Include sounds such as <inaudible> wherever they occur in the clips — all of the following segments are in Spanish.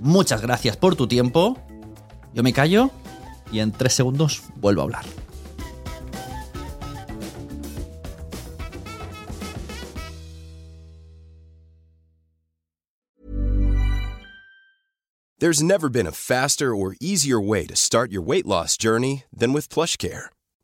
Muchas gracias por tu tiempo. Yo me callo y en tres segundos vuelvo a hablar. There's never been a faster or easier way to start your weight loss journey than with PlushCare.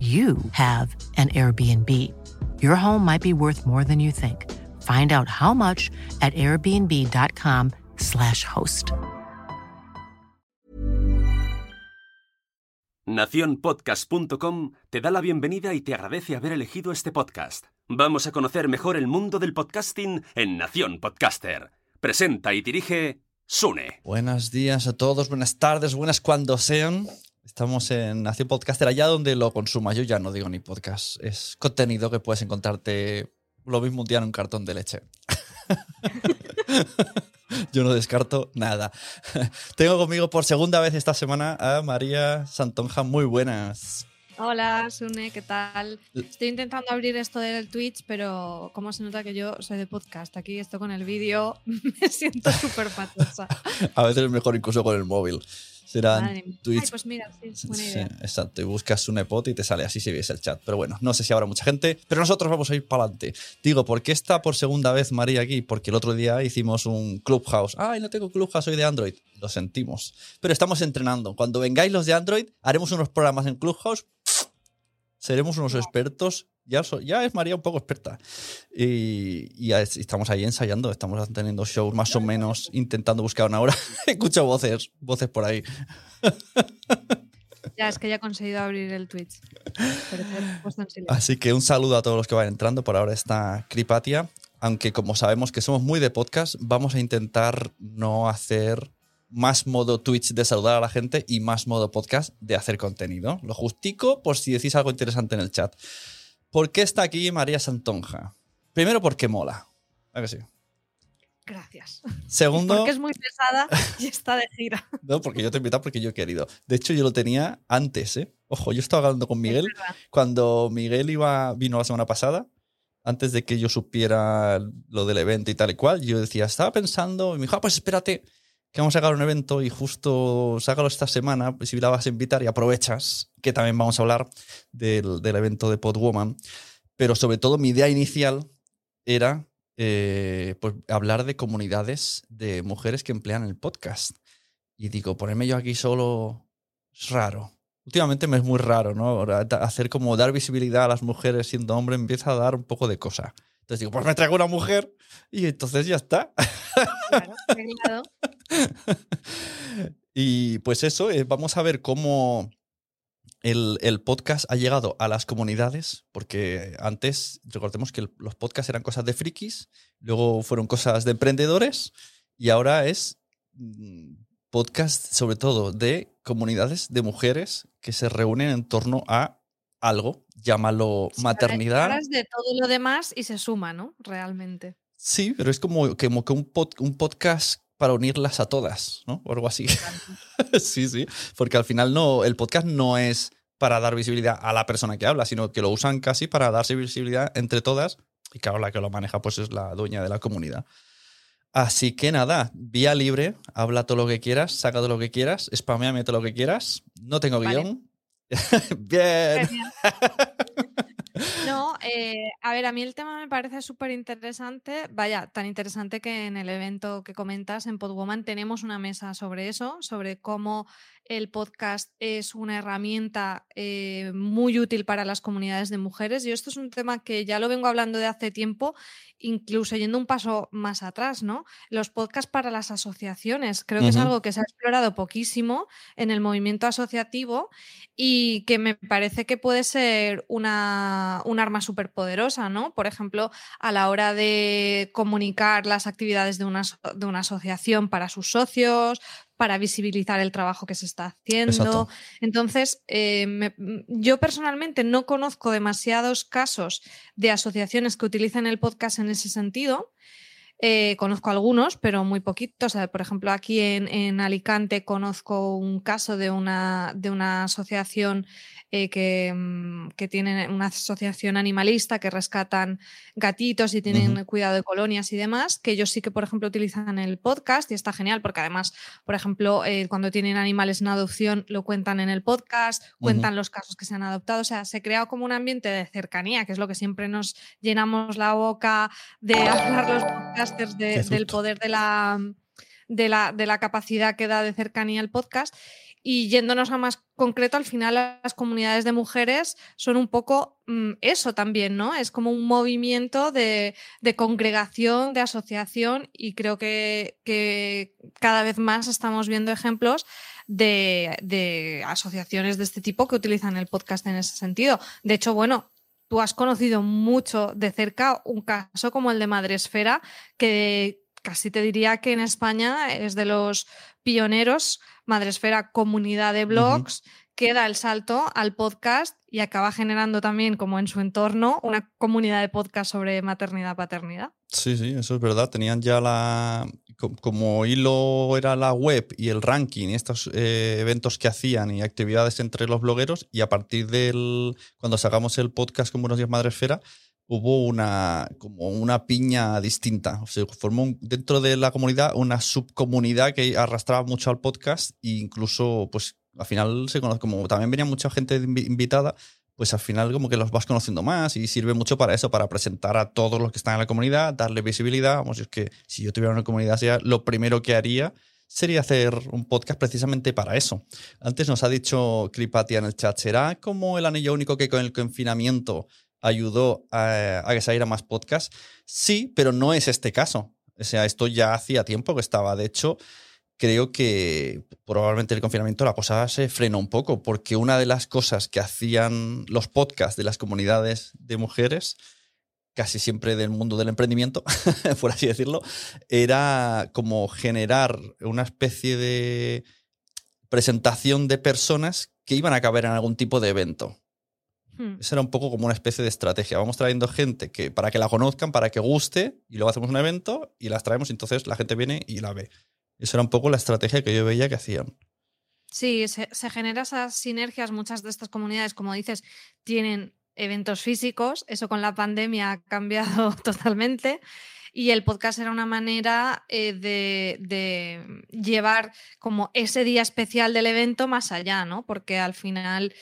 you have an Airbnb. Your home might be worth more than you think. Find out how much at airbnb.com/slash host. Naciónpodcast.com te da la bienvenida y te agradece haber elegido este podcast. Vamos a conocer mejor el mundo del podcasting en Nación Podcaster. Presenta y dirige Sune. Buenos días a todos, buenas tardes, buenas cuando sean. Estamos en Nación Podcaster, allá donde lo consumas. Yo ya no digo ni podcast, es contenido que puedes encontrarte lo mismo un día en un cartón de leche. <laughs> Yo no descarto nada. <laughs> Tengo conmigo por segunda vez esta semana a María Santonja. Muy buenas. Hola, Sune, ¿qué tal? Estoy intentando abrir esto del Twitch, pero como se nota que yo soy de podcast, aquí esto con el vídeo <laughs> me siento súper patosa. A veces es mejor incluso con el móvil. Será Madre mía. Twitch. Ay, pues mira, sí, es buena Sí, idea. exacto. Y buscas un epot y te sale así si ves el chat. Pero bueno, no sé si habrá mucha gente. Pero nosotros vamos a ir para adelante. Digo, ¿por qué está por segunda vez María aquí? Porque el otro día hicimos un Clubhouse. Ay, no tengo Clubhouse, soy de Android. Lo sentimos. Pero estamos entrenando. Cuando vengáis los de Android, haremos unos programas en Clubhouse. Seremos unos expertos. Ya, so- ya es María un poco experta. Y, estamos ahí ensayando. Estamos teniendo shows más o menos, intentando buscar una hora. <laughs> Escucho voces, voces por ahí. Ya, es que ya he conseguido abrir el Twitch. Pero te en. Así que un saludo a todos los que van entrando. Por ahora está Cripatia. Aunque como sabemos que somos muy de podcast, vamos a intentar no hacer más modo Twitch de saludar a la gente y más modo podcast de hacer contenido. Lo justico por si decís algo interesante en el chat. ¿Por qué está aquí María Santonja? Primero porque mola. ¿A que sí? Gracias. Segundo, Porque es muy pesada y está de gira. no, porque yo te he invitado porque yo he querido. De hecho, yo lo tenía antes, ¿eh? Ojo, yo estaba hablando con Miguel cuando Miguel iba, vino la semana pasada, antes de que yo supiera lo del evento y tal y cual, yo decía, estaba pensando, y me dijo, ah, pues espérate, que vamos a sacar un evento y justo sácalo esta semana, pues si la vas a invitar y aprovechas, que también vamos a hablar del, del evento de Podwoman. Pero sobre todo mi idea inicial era eh, pues, hablar de comunidades de mujeres que emplean el podcast. Y digo, ponerme yo aquí solo es raro. Últimamente me es muy raro, ¿no? Hacer como dar visibilidad a las mujeres siendo hombre empieza a dar un poco de cosa. Entonces digo, pues me traigo una mujer y entonces ya está. Claro, <laughs> y pues eso, eh, vamos a ver cómo el, el podcast ha llegado a las comunidades, porque antes, recordemos que el- los podcasts eran cosas de frikis, luego fueron cosas de emprendedores y ahora es mm, podcast sobre todo de comunidades de mujeres que se reúnen en torno a algo, llámalo Sí, maternidad. De todo lo demás y se suma, ¿no? Realmente. Sí, pero es como, como que un, pod- un podcast para unirlas a todas, ¿no? O algo así. <laughs> sí, sí. Porque al final no, el podcast no es para dar visibilidad a la persona que habla, sino que lo usan casi para darse visibilidad entre todas. Y claro, la que lo maneja pues es la dueña de la comunidad. Así que nada, vía libre, habla todo lo que quieras, saca todo lo que quieras, spameame todo lo que quieras. No tengo Vale. guion. <laughs> Bien. No, eh, a ver, a mí el tema me parece súper interesante. Vaya, tan interesante que en el evento que comentas en Podwoman tenemos una mesa sobre eso, sobre cómo el podcast es una herramienta eh, muy útil para las comunidades de mujeres. Y esto es un tema que ya lo vengo hablando de hace tiempo, incluso yendo un paso más atrás, ¿no? Los podcasts para las asociaciones. Creo que es algo que se ha explorado poquísimo en el movimiento asociativo y que me parece que puede ser una, un arma súper poderosa, ¿no? Por ejemplo, a la hora de comunicar las actividades de una, de una asociación para sus socios, para visibilizar el trabajo que se está haciendo. Exacto. Entonces, eh, me- m- yo personalmente no conozco demasiados casos de asociaciones que utilicen el podcast en ese sentido. Eh, conozco algunos, pero muy poquitos. O sea, por ejemplo, aquí en, en Alicante conozco un caso de una, de una asociación eh, que, mm, que tiene una asociación animalista que rescatan gatitos y tienen cuidado de colonias y demás, que ellos sí que, por ejemplo, utilizan el podcast y está genial porque además, por ejemplo, eh, cuando tienen animales en adopción lo cuentan en el podcast, cuentan los casos que se han adoptado, o sea, se crea como un ambiente de cercanía, que es lo que siempre nos llenamos la boca de hablar los podcasters de- Qué del poder de la, de, la, de la capacidad que da de cercanía el podcast. Y yéndonos a más concreto, al final las comunidades de mujeres son un poco mm, eso también, ¿no? Es como un movimiento de, de congregación, de asociación y creo que, que cada vez más estamos viendo ejemplos de, de asociaciones de este tipo que utilizan el podcast en ese sentido. De hecho, bueno, tú has conocido mucho de cerca un caso como el de Madresfera, que casi te diría que en España es de los pioneros, Madresfera comunidad de blogs, que da el salto al podcast y acaba generando también como en su entorno una comunidad de podcast sobre maternidad, paternidad. Sí, sí, eso es verdad. Tenían ya la. Co- Como hilo era la web y el ranking y estos eh, eventos que hacían y actividades entre los blogueros, y a partir del. Cuando sacamos el podcast con Buenos Días Madresfera, hubo una. como una piña distinta. O sea, formó dentro de la comunidad una subcomunidad que arrastraba mucho al podcast e incluso, pues, al final se conoce. Como también venía mucha gente invi- invitada, pues al final como que los vas conociendo más y sirve mucho para eso, para presentar a todos los que están en la comunidad, darle visibilidad. Vamos, es que si yo tuviera una comunidad así, lo primero que haría sería hacer un podcast precisamente para eso. Antes nos ha dicho Kripatia en el chat, ¿será como el anillo único que con el confinamiento ayudó a, a que saliera más podcast? Sí, pero no es este caso. O sea, esto ya hacía tiempo que estaba. De hecho, creo que probablemente el confinamiento la cosa se frenó un poco, porque una de las cosas que hacían los podcasts de las comunidades de mujeres, casi siempre del mundo del emprendimiento, <laughs> por así decirlo, era como generar una especie de presentación de personas que iban a caber en algún tipo de evento. Hmm. Esa era un poco como una especie de estrategia. Vamos trayendo gente que, para que la conozcan, para que guste, y luego hacemos un evento y las traemos, y entonces la gente viene y la ve. Esa era un poco la estrategia que yo veía que hacían. Sí, se, generan esas sinergias. Muchas de estas comunidades, como dices, tienen eventos físicos. Eso con la pandemia ha cambiado <laughs> totalmente. Y el podcast era una manera eh, de, de llevar como ese día especial del evento más allá, ¿no? Porque al final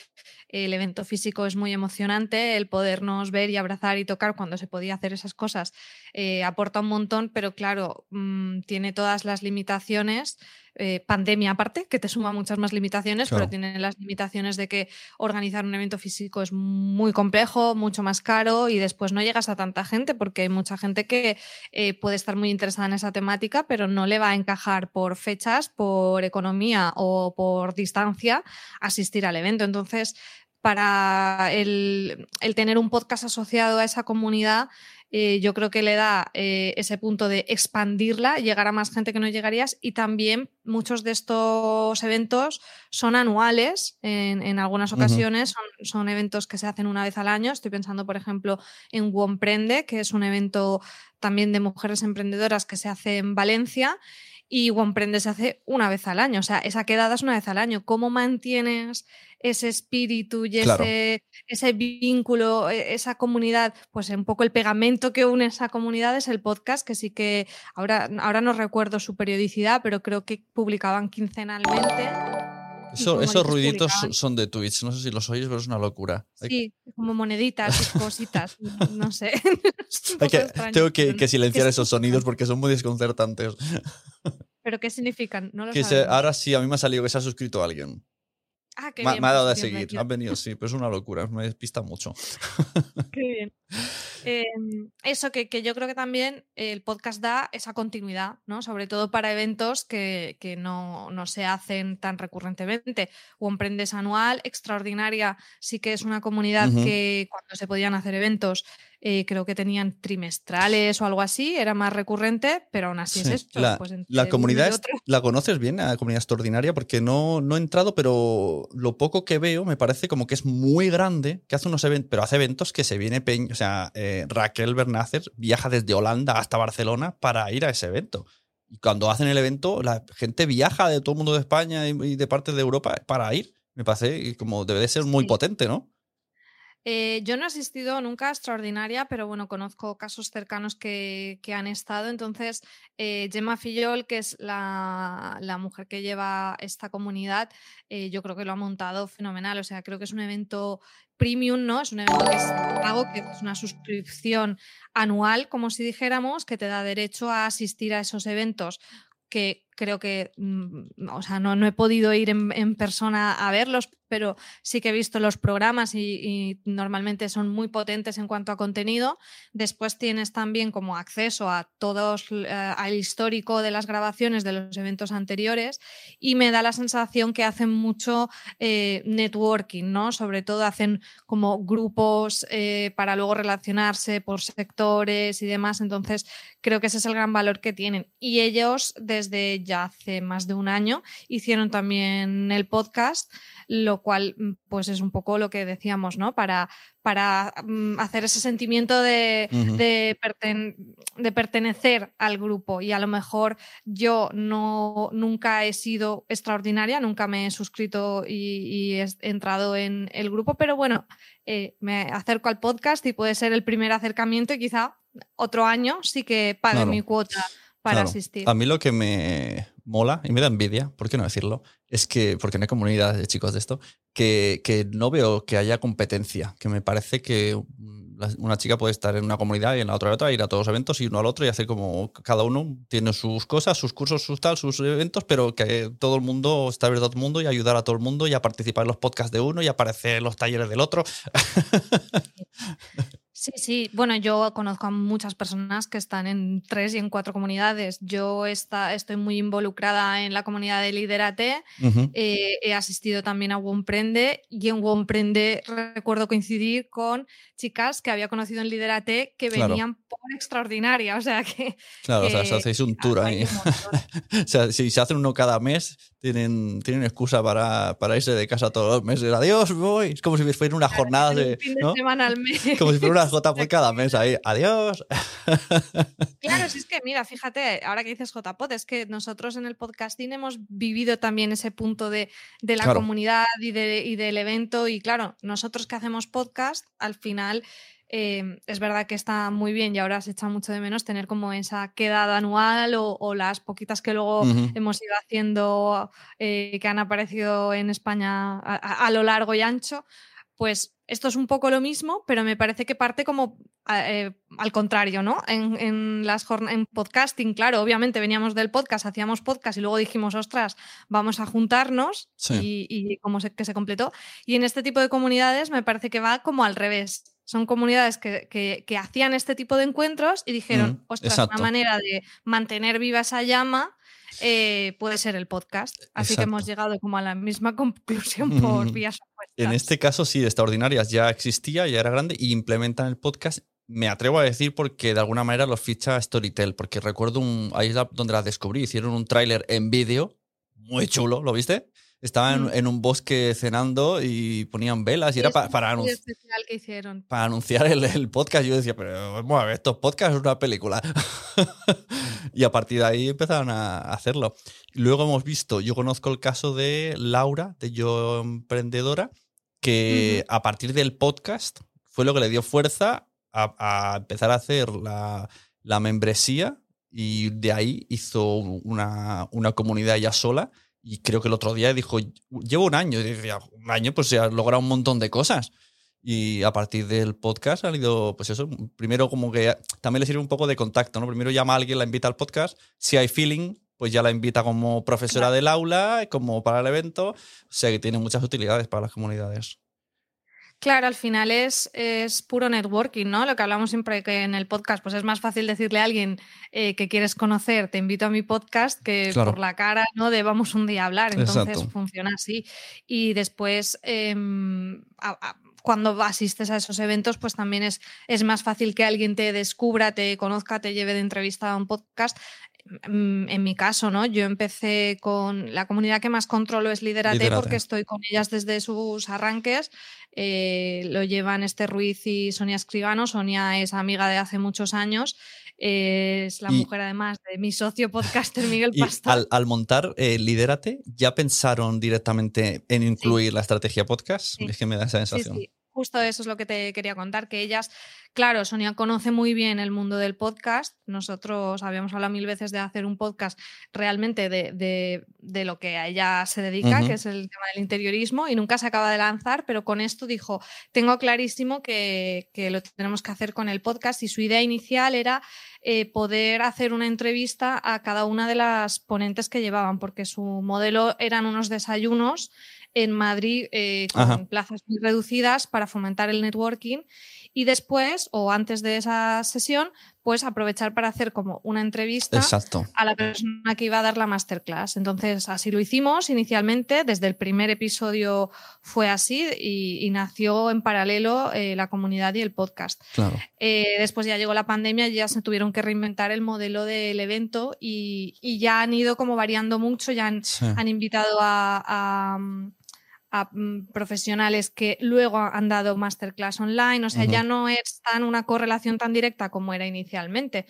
el evento físico es muy emocionante, el podernos ver y abrazar y tocar cuando se podía hacer esas cosas eh, aporta un montón, pero claro, mm, tiene todas las limitaciones eh, pandemia aparte, que te suma muchas más limitaciones, Claro. pero tiene las limitaciones de que organizar un evento físico es muy complejo, mucho más caro y después no llegas a tanta gente porque hay mucha gente que eh, puede estar muy interesada en esa temática, pero no le va a encajar por fechas, por economía o por distancia asistir al evento. Entonces, para el, el tener un podcast asociado a esa comunidad, eh, yo creo que le da eh, ese punto de expandirla, llegar a más gente que no llegarías. Y también muchos de estos eventos son anuales en, en algunas ocasiones, son, son eventos que se hacen una vez al año. Estoy pensando, por ejemplo, en Womprende, que es un evento también de mujeres emprendedoras que se hace en Valencia y Womprende se hace una vez al año, o sea, esa quedada es una vez al año. ¿Cómo mantienes ese espíritu y Claro. ese, ese vínculo, e- esa comunidad? Pues un poco el pegamento que une esa comunidad es el podcast, que sí que ahora, ahora no recuerdo su periodicidad, pero creo que publicaban quincenalmente. Eso- esos ruiditos publicaban- son de Twitch. No sé si los oís, pero es una locura. Hay- Sí, como moneditas cositas, no sé. <laughs> Hay que- extraño, tengo que, silenciar ¿qué esos significan? sonidos porque son muy desconcertantes. ¿Pero qué significan? No lo Que se- sabemos. ahora sí, a mí me ha salido que se ha suscrito alguien. Ah, qué Me, bien, me ha dado de pues seguir. Han venido, sí, pero es una locura. Me despista mucho. Qué bien. Em, eso que, que yo creo que también el podcast da esa continuidad, ¿no? Sobre todo para eventos que, que no, no se hacen tan recurrentemente. O emprendes anual, extraordinaria, sí que es una comunidad que cuando se podían hacer eventos, eh, creo que tenían trimestrales o algo así, era más recurrente, pero aún así Sí. es esto. La, pues la comunidad, es-. ¿la conoces bien, la comunidad extraordinaria? Porque no, no he entrado, pero lo poco que veo me parece como que es muy grande, que hace unos eventos, pero hace eventos que se viene, Peñ- o sea, eh, Raquel Bernácer viaja desde Holanda hasta Barcelona para ir a ese evento. Y cuando hacen el evento, la gente viaja de todo el mundo de España y, de partes de Europa para ir. Me parece como debe de ser muy Sí. potente, ¿no? Eh, yo no he asistido nunca a Extraordinaria, pero bueno, conozco casos cercanos que, que han estado. Entonces, eh, Gemma Fillol, que es la, la mujer que lleva esta comunidad, eh, yo creo que lo ha montado fenomenal. O sea, creo que es un evento premium, ¿no? Es un evento que es pago, que es una suscripción anual, como si dijéramos, que te da derecho a asistir a esos eventos que creo que, mm, o sea, no, no he podido ir en, persona a verlos, pero sí que he visto los programas y, y normalmente son muy potentes en cuanto a contenido. Después tienes también como acceso a todos, eh, al histórico de las grabaciones de los eventos anteriores y me da la sensación que hacen mucho eh, networking, ¿no? Sobre todo hacen como grupos eh, para luego relacionarse por sectores y demás. Entonces, creo que ese es el gran valor que tienen. Y ellos, desde ya hace más de un año, hicieron también el podcast, lo cual, mm, pues es un poco lo que decíamos, ¿no? Para, para mm, hacer ese sentimiento de, de, perten- de pertenecer al grupo. Y a lo mejor yo no nunca he sido extraordinaria, nunca me he suscrito y, y he entrado en el grupo, pero bueno, eh, me acerco al podcast y puede ser el primer acercamiento y quizá otro año sí que pague Claro. mi cuota para Claro. asistir. A mí lo que me mola y me da envidia, ¿por qué no decirlo? Es que, porque no hay comunidad de chicos de esto, que, que no veo que haya competencia, que me parece que una chica puede estar en una comunidad y en la otra en otra, ir a todos los eventos y uno al otro y hacer como cada uno tiene sus cosas, sus cursos, sus tal, sus eventos, pero que todo el mundo está abierto a todo el mundo y ayudar a todo el mundo y a participar en los podcasts de uno y aparecer en los talleres del otro. <laughs> Sí, sí. Bueno, yo conozco a muchas personas que están en tres y en cuatro comunidades. Yo está, estoy muy involucrada en la comunidad de Liderate. Eh, he asistido también a Womprende y en Womprende recuerdo coincidir con chicas que había conocido en Liderate que Claro. venían por extraordinaria. O sea que. Claro, o sea, si hacéis un tour ahí. <laughs> O sea, si se hacen uno cada mes, tienen, tienen excusa para, para irse de casa todos los meses. Adiós, voy. Es como si fuera una jornada de. Un fin de ¿no? semana al mes. <laughs> Como si fuera una JPod cada mes ahí. Adiós. Claro, si es que, mira, fíjate, ahora que dices JPod, es que nosotros en el podcasting hemos vivido también ese punto de, de la Claro. comunidad y, de- y del evento. Y claro, nosotros que hacemos podcast, al final eh, es verdad que está muy bien y ahora se echa mucho de menos tener como esa quedada anual o, o las poquitas que luego hemos ido haciendo, eh, que han aparecido en España a, a- a lo largo y ancho. Pues esto es un poco lo mismo, pero me parece que parte como eh, al contrario, ¿no? En, las en podcasting, claro, obviamente veníamos del podcast, hacíamos podcast y luego dijimos, ostras, vamos a juntarnos y, como que se completó. Y en este tipo de comunidades me parece que va como al revés. Son comunidades que, hacían este tipo de encuentros y dijeron, ostras, una manera de mantener viva esa llama eh, puede ser el podcast. Así que hemos llegado como a la misma conclusión por vías opuestas. En este caso, sí, Extraordinarias ya existía, ya era grande y implementan el podcast. Me atrevo a decir porque de alguna manera los ficha Storytel, porque recuerdo un, ahí es donde las descubrí, hicieron un tráiler en vídeo, muy chulo, ¿lo viste? Estaban mm. en, un bosque cenando y ponían velas y era para, para, para, anunciar el, podcast. Yo decía, pero vamos a ver, estos podcasts es una película. <laughs> y a partir de ahí empezaron a hacerlo. Luego hemos visto, yo conozco el caso de Laura, de Yo Emprendedora, que a partir del podcast fue lo que le dio fuerza a, empezar a hacer la, la, membresía y de ahí hizo una, una comunidad ya sola y creo que el otro día dijo, llevo un año. Y decía, un año pues se ha logrado un montón de cosas. Y a partir del podcast ha ido, pues eso, primero como que también le sirve un poco de contacto, ¿no? Primero llama a alguien, la invita al podcast. Si hay feeling, pues ya la invita como profesora del aula, como para el evento. O sea que tiene muchas utilidades para las comunidades. Claro, al final es, es puro networking, ¿no? Lo que hablamos siempre que en el podcast, pues es más fácil decirle a alguien eh, que quieres conocer, te invito a mi podcast, que por la cara, ¿no? De vamos un día a hablar. Entonces funciona así. Y después, em, cuando asistes a esos eventos, pues también es, es más fácil que alguien te descubra, te conozca, te lleve de entrevista a un podcast. Mm, en mi caso, ¿no? Yo empecé con la comunidad que más controlo es Liderate, porque estoy con ellas desde sus arranques. Eh, lo llevan este Ruiz y Sonia Escribano. Sonia es amiga de hace muchos años. es la mujer, además, de mi socio podcaster Miguel <laughs> Pastor. Al, montar eh, Lidérate, ¿ya pensaron directamente en incluir la estrategia podcast? Es que me da esa sensación. Sí, justo eso es lo que te quería contar, que ellas Claro, Sonia conoce muy bien el mundo del podcast. Nosotros habíamos hablado mil veces de hacer un podcast realmente de, lo que a ella se dedica, que es el tema del interiorismo, y nunca se acaba de lanzar, pero con esto dijo, tengo clarísimo que, lo tenemos que hacer con el podcast y su idea inicial era eh, poder hacer una entrevista a cada una de las ponentes que llevaban, porque su modelo eran unos desayunos en Madrid eh, con plazas muy reducidas para fomentar el networking y después o antes de esa sesión, pues aprovechar para hacer como una entrevista a la persona que iba a dar la masterclass. Entonces, así lo hicimos inicialmente, desde el primer episodio fue así y, nació en paralelo eh, la comunidad y el podcast. Eh, después ya llegó la pandemia y ya se tuvieron que reinventar el modelo del evento y, ya han ido como variando mucho, ya han, invitado a a mm, profesionales que luego han dado masterclass online, o sea, ya no es tan una correlación tan directa como era inicialmente.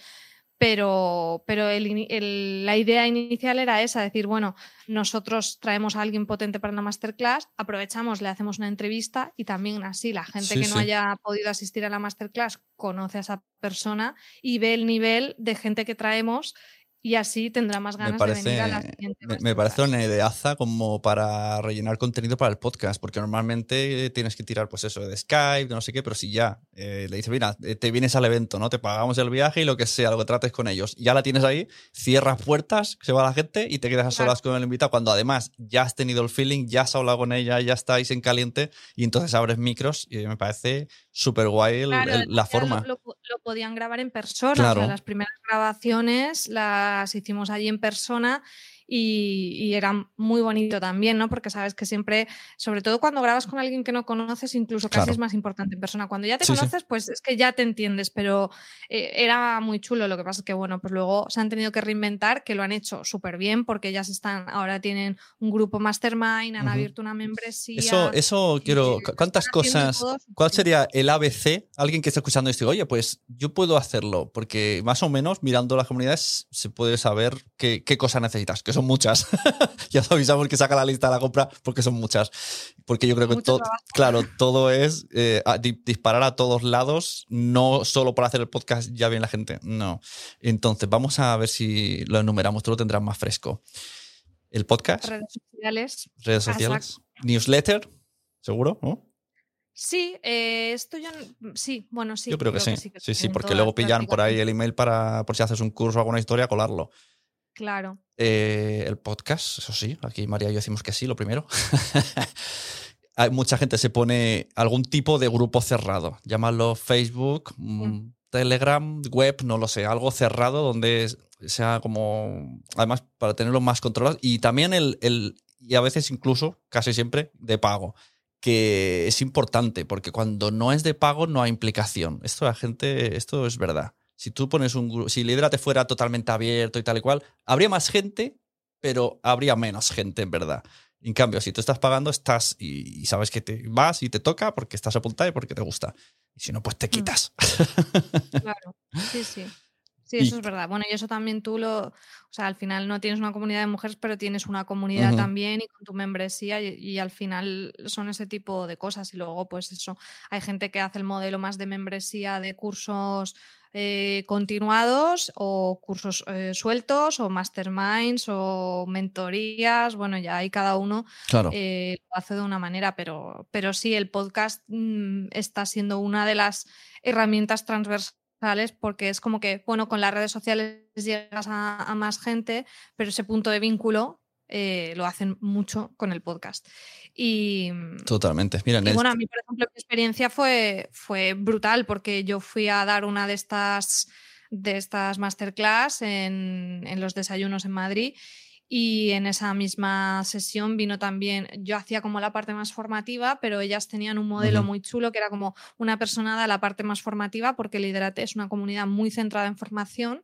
Pero, pero la idea inicial era esa, decir, bueno, nosotros traemos a alguien potente para una masterclass, aprovechamos, le hacemos una entrevista y también así la gente que no haya podido asistir a la masterclass conoce a esa persona y ve el nivel de gente que traemos y así tendrá más ganas de venir a la siguiente. Me, parece una ideaza como para rellenar contenido para el podcast, porque normalmente tienes que tirar, pues eso, de Skype, de no sé qué, pero si ya eh, le dices, mira, eh, te vienes al evento, ¿no? Te pagamos el viaje y lo que sea, lo que trates con ellos. Ya la tienes ahí, cierras puertas, se va la gente y te quedas a solas con el invitado, cuando además ya has tenido el feeling, ya has hablado con ella, ya estáis en caliente y entonces abres micros y me parece súper guay la forma. Lo, podían grabar en persona, las primeras grabaciones las hicimos allí en persona y, era muy bonito también, ¿no? Porque sabes que siempre, sobre todo cuando grabas con alguien que no conoces, incluso casi es más importante en persona. Cuando ya te conoces, pues es que ya te entiendes, pero eh, era muy chulo. Lo que pasa es que, bueno, pues luego se han tenido que reinventar, que lo han hecho súper bien, porque ellas están, ahora tienen un grupo mastermind, han abierto una membresía. Eso, eso quiero, ¿cuántas cosas? ¿Cuál sería el ABC? Alguien que esté escuchando esto, oye, pues yo puedo hacerlo, porque más o menos mirando las comunidades se puede saber qué, qué cosa necesitas, que son muchas. <laughs> ya avisamos que saca la lista de la compra porque son muchas. Porque yo creo que todo, claro, todo es eh, disparar a todos lados, no solo para hacer el podcast ya bien la gente, no. Entonces, vamos a ver si lo enumeramos, tú lo tendrás más fresco. El podcast. Redes sociales. Redes sociales. Newsletter, seguro, ¿no? Sí, eh, esto yo. Sí, bueno, sí. Yo creo que sí. que sí, sí, en porque luego pillan por ahí el email para, por si haces un curso o alguna historia, colarlo. Claro. Eh, el podcast, eso sí, aquí María y yo decimos que sí, lo primero. <laughs> Hay mucha gente se pone algún tipo de grupo cerrado, llámalo Facebook, mm, Telegram, web, no lo sé, algo cerrado donde sea como, además para tenerlo más controlado y también el, el- y a veces incluso, casi siempre, de pago, que es importante porque cuando no es de pago no hay implicación. Esto la gente, esto es verdad. Si tú pones un grupo, si Líderate fuera totalmente abierto y tal y cual, habría más gente, pero habría menos gente en verdad. En cambio, si tú estás pagando, estás y, y sabes que te vas y te toca porque estás apuntada y porque te gusta. Y si no, pues te quitas. Claro, sí, sí. Sí, Y- eso es verdad. Bueno, y eso también tú lo, o sea, al final no tienes una comunidad de mujeres, pero tienes una comunidad también y con tu membresía y, y al final son ese tipo de cosas. Y luego, pues eso, hay gente que hace el modelo más de membresía de cursos eh, continuados o cursos eh, sueltos o masterminds o mentorías. Bueno, ya hay cada uno Claro. eh, lo hace de una manera, pero, pero sí, el podcast mm, está siendo una de las herramientas transversales porque es como que, bueno, con las redes sociales llegas a, a más gente, pero ese punto de vínculo eh, lo hacen mucho con el podcast. Y, Totalmente. Mira, y bueno, a mí, por ejemplo, mi experiencia fue, fue brutal porque yo fui a dar una de estas, de estas masterclass en, en los desayunos en Madrid y en esa misma sesión vino también, yo hacía como la parte más formativa, pero ellas tenían un modelo Ujú. muy chulo que era como una persona da la parte más formativa porque Liderate es una comunidad muy centrada en formación.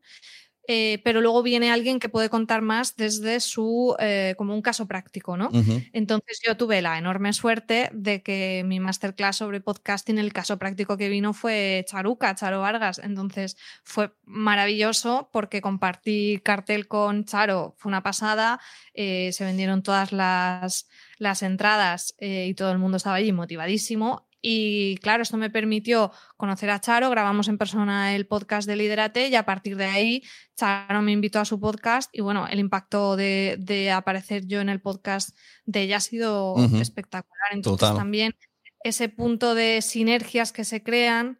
Eh, pero luego viene alguien que puede contar más desde su, eh, como un caso práctico, ¿no? Entonces yo tuve la enorme suerte de que mi masterclass sobre podcasting, el caso práctico que vino fue Charuca, Charo Vargas. Entonces fue maravilloso porque compartí cartel con Charo, fue una pasada, eh, se vendieron todas las, las entradas y todo el mundo estaba allí motivadísimo. Y claro, esto me permitió conocer a Charo, grabamos en persona el podcast de Liderate y a partir de ahí Charo me invitó a su podcast y bueno, el impacto de, de aparecer yo en el podcast de ella ha sido espectacular. Entonces Total. también ese punto de sinergias que se crean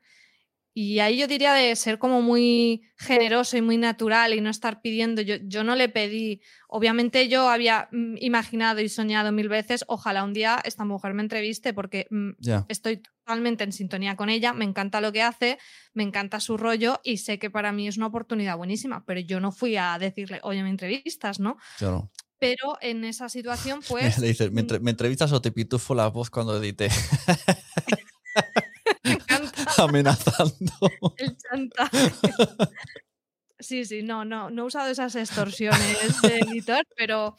y ahí yo diría de ser como muy generoso y muy natural y no estar pidiendo. Yo, yo no le pedí, obviamente yo había mm, imaginado y soñado mil veces, ojalá un día esta mujer me entreviste porque mm, estoy totalmente en sintonía con ella, me encanta lo que hace, me encanta su rollo y sé que para mí es una oportunidad buenísima, pero yo no fui a decirle, oye, me entrevistas, ¿no? Claro. Pero en esa situación, <laughs> pues... Le dices, ¿me, mm, me entrevistas o te pitufo la voz cuando edite? <laughs> <laughs> Amenazando. el chantaje. Sí, sí, no, no, no he usado esas extorsiones de editor, pero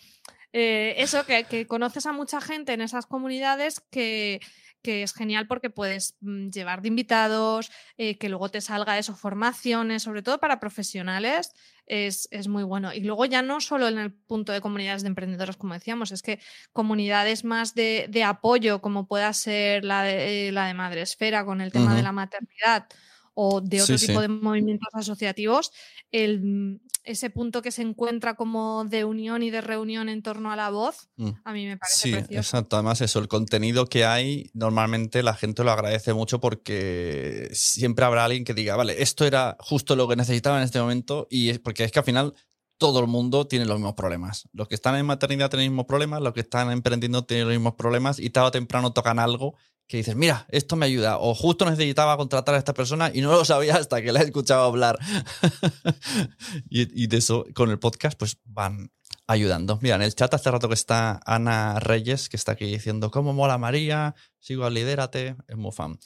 eh, eso, que, que conoces a mucha gente en esas comunidades que, que es genial porque puedes mm, llevar de invitados, eh, que luego te salga eso, formaciones, sobre todo para profesionales, es, es muy bueno. Y luego ya no solo en el punto de comunidades de emprendedores, como decíamos, es que comunidades más de, de apoyo, como pueda ser la de, eh, la de Madresfera con el tema de la maternidad o de otro Sí, tipo sí. de movimientos asociativos, el, ese punto que se encuentra como de unión y de reunión en torno a la voz, Mm. a mí me parece Sí, precioso. exacto. Además, eso, el contenido que hay, normalmente la gente lo agradece mucho porque siempre habrá alguien que diga, vale, esto era justo lo que necesitaba en este momento y es porque es que al final todo el mundo tiene los mismos problemas. Los que están en maternidad tienen los mismos problemas, los que están emprendiendo tienen los mismos problemas y tarde o temprano tocan algo que dices, mira, esto me ayuda o justo necesitaba contratar a esta persona y no lo sabía hasta que la he escuchado hablar. <laughs> y, y de eso, con el podcast, pues van ayudando. Mira, en el chat hace rato que está Ana Reyes, que está aquí diciendo, ¿cómo mola María? Sigo a Lidérate, es muy fan.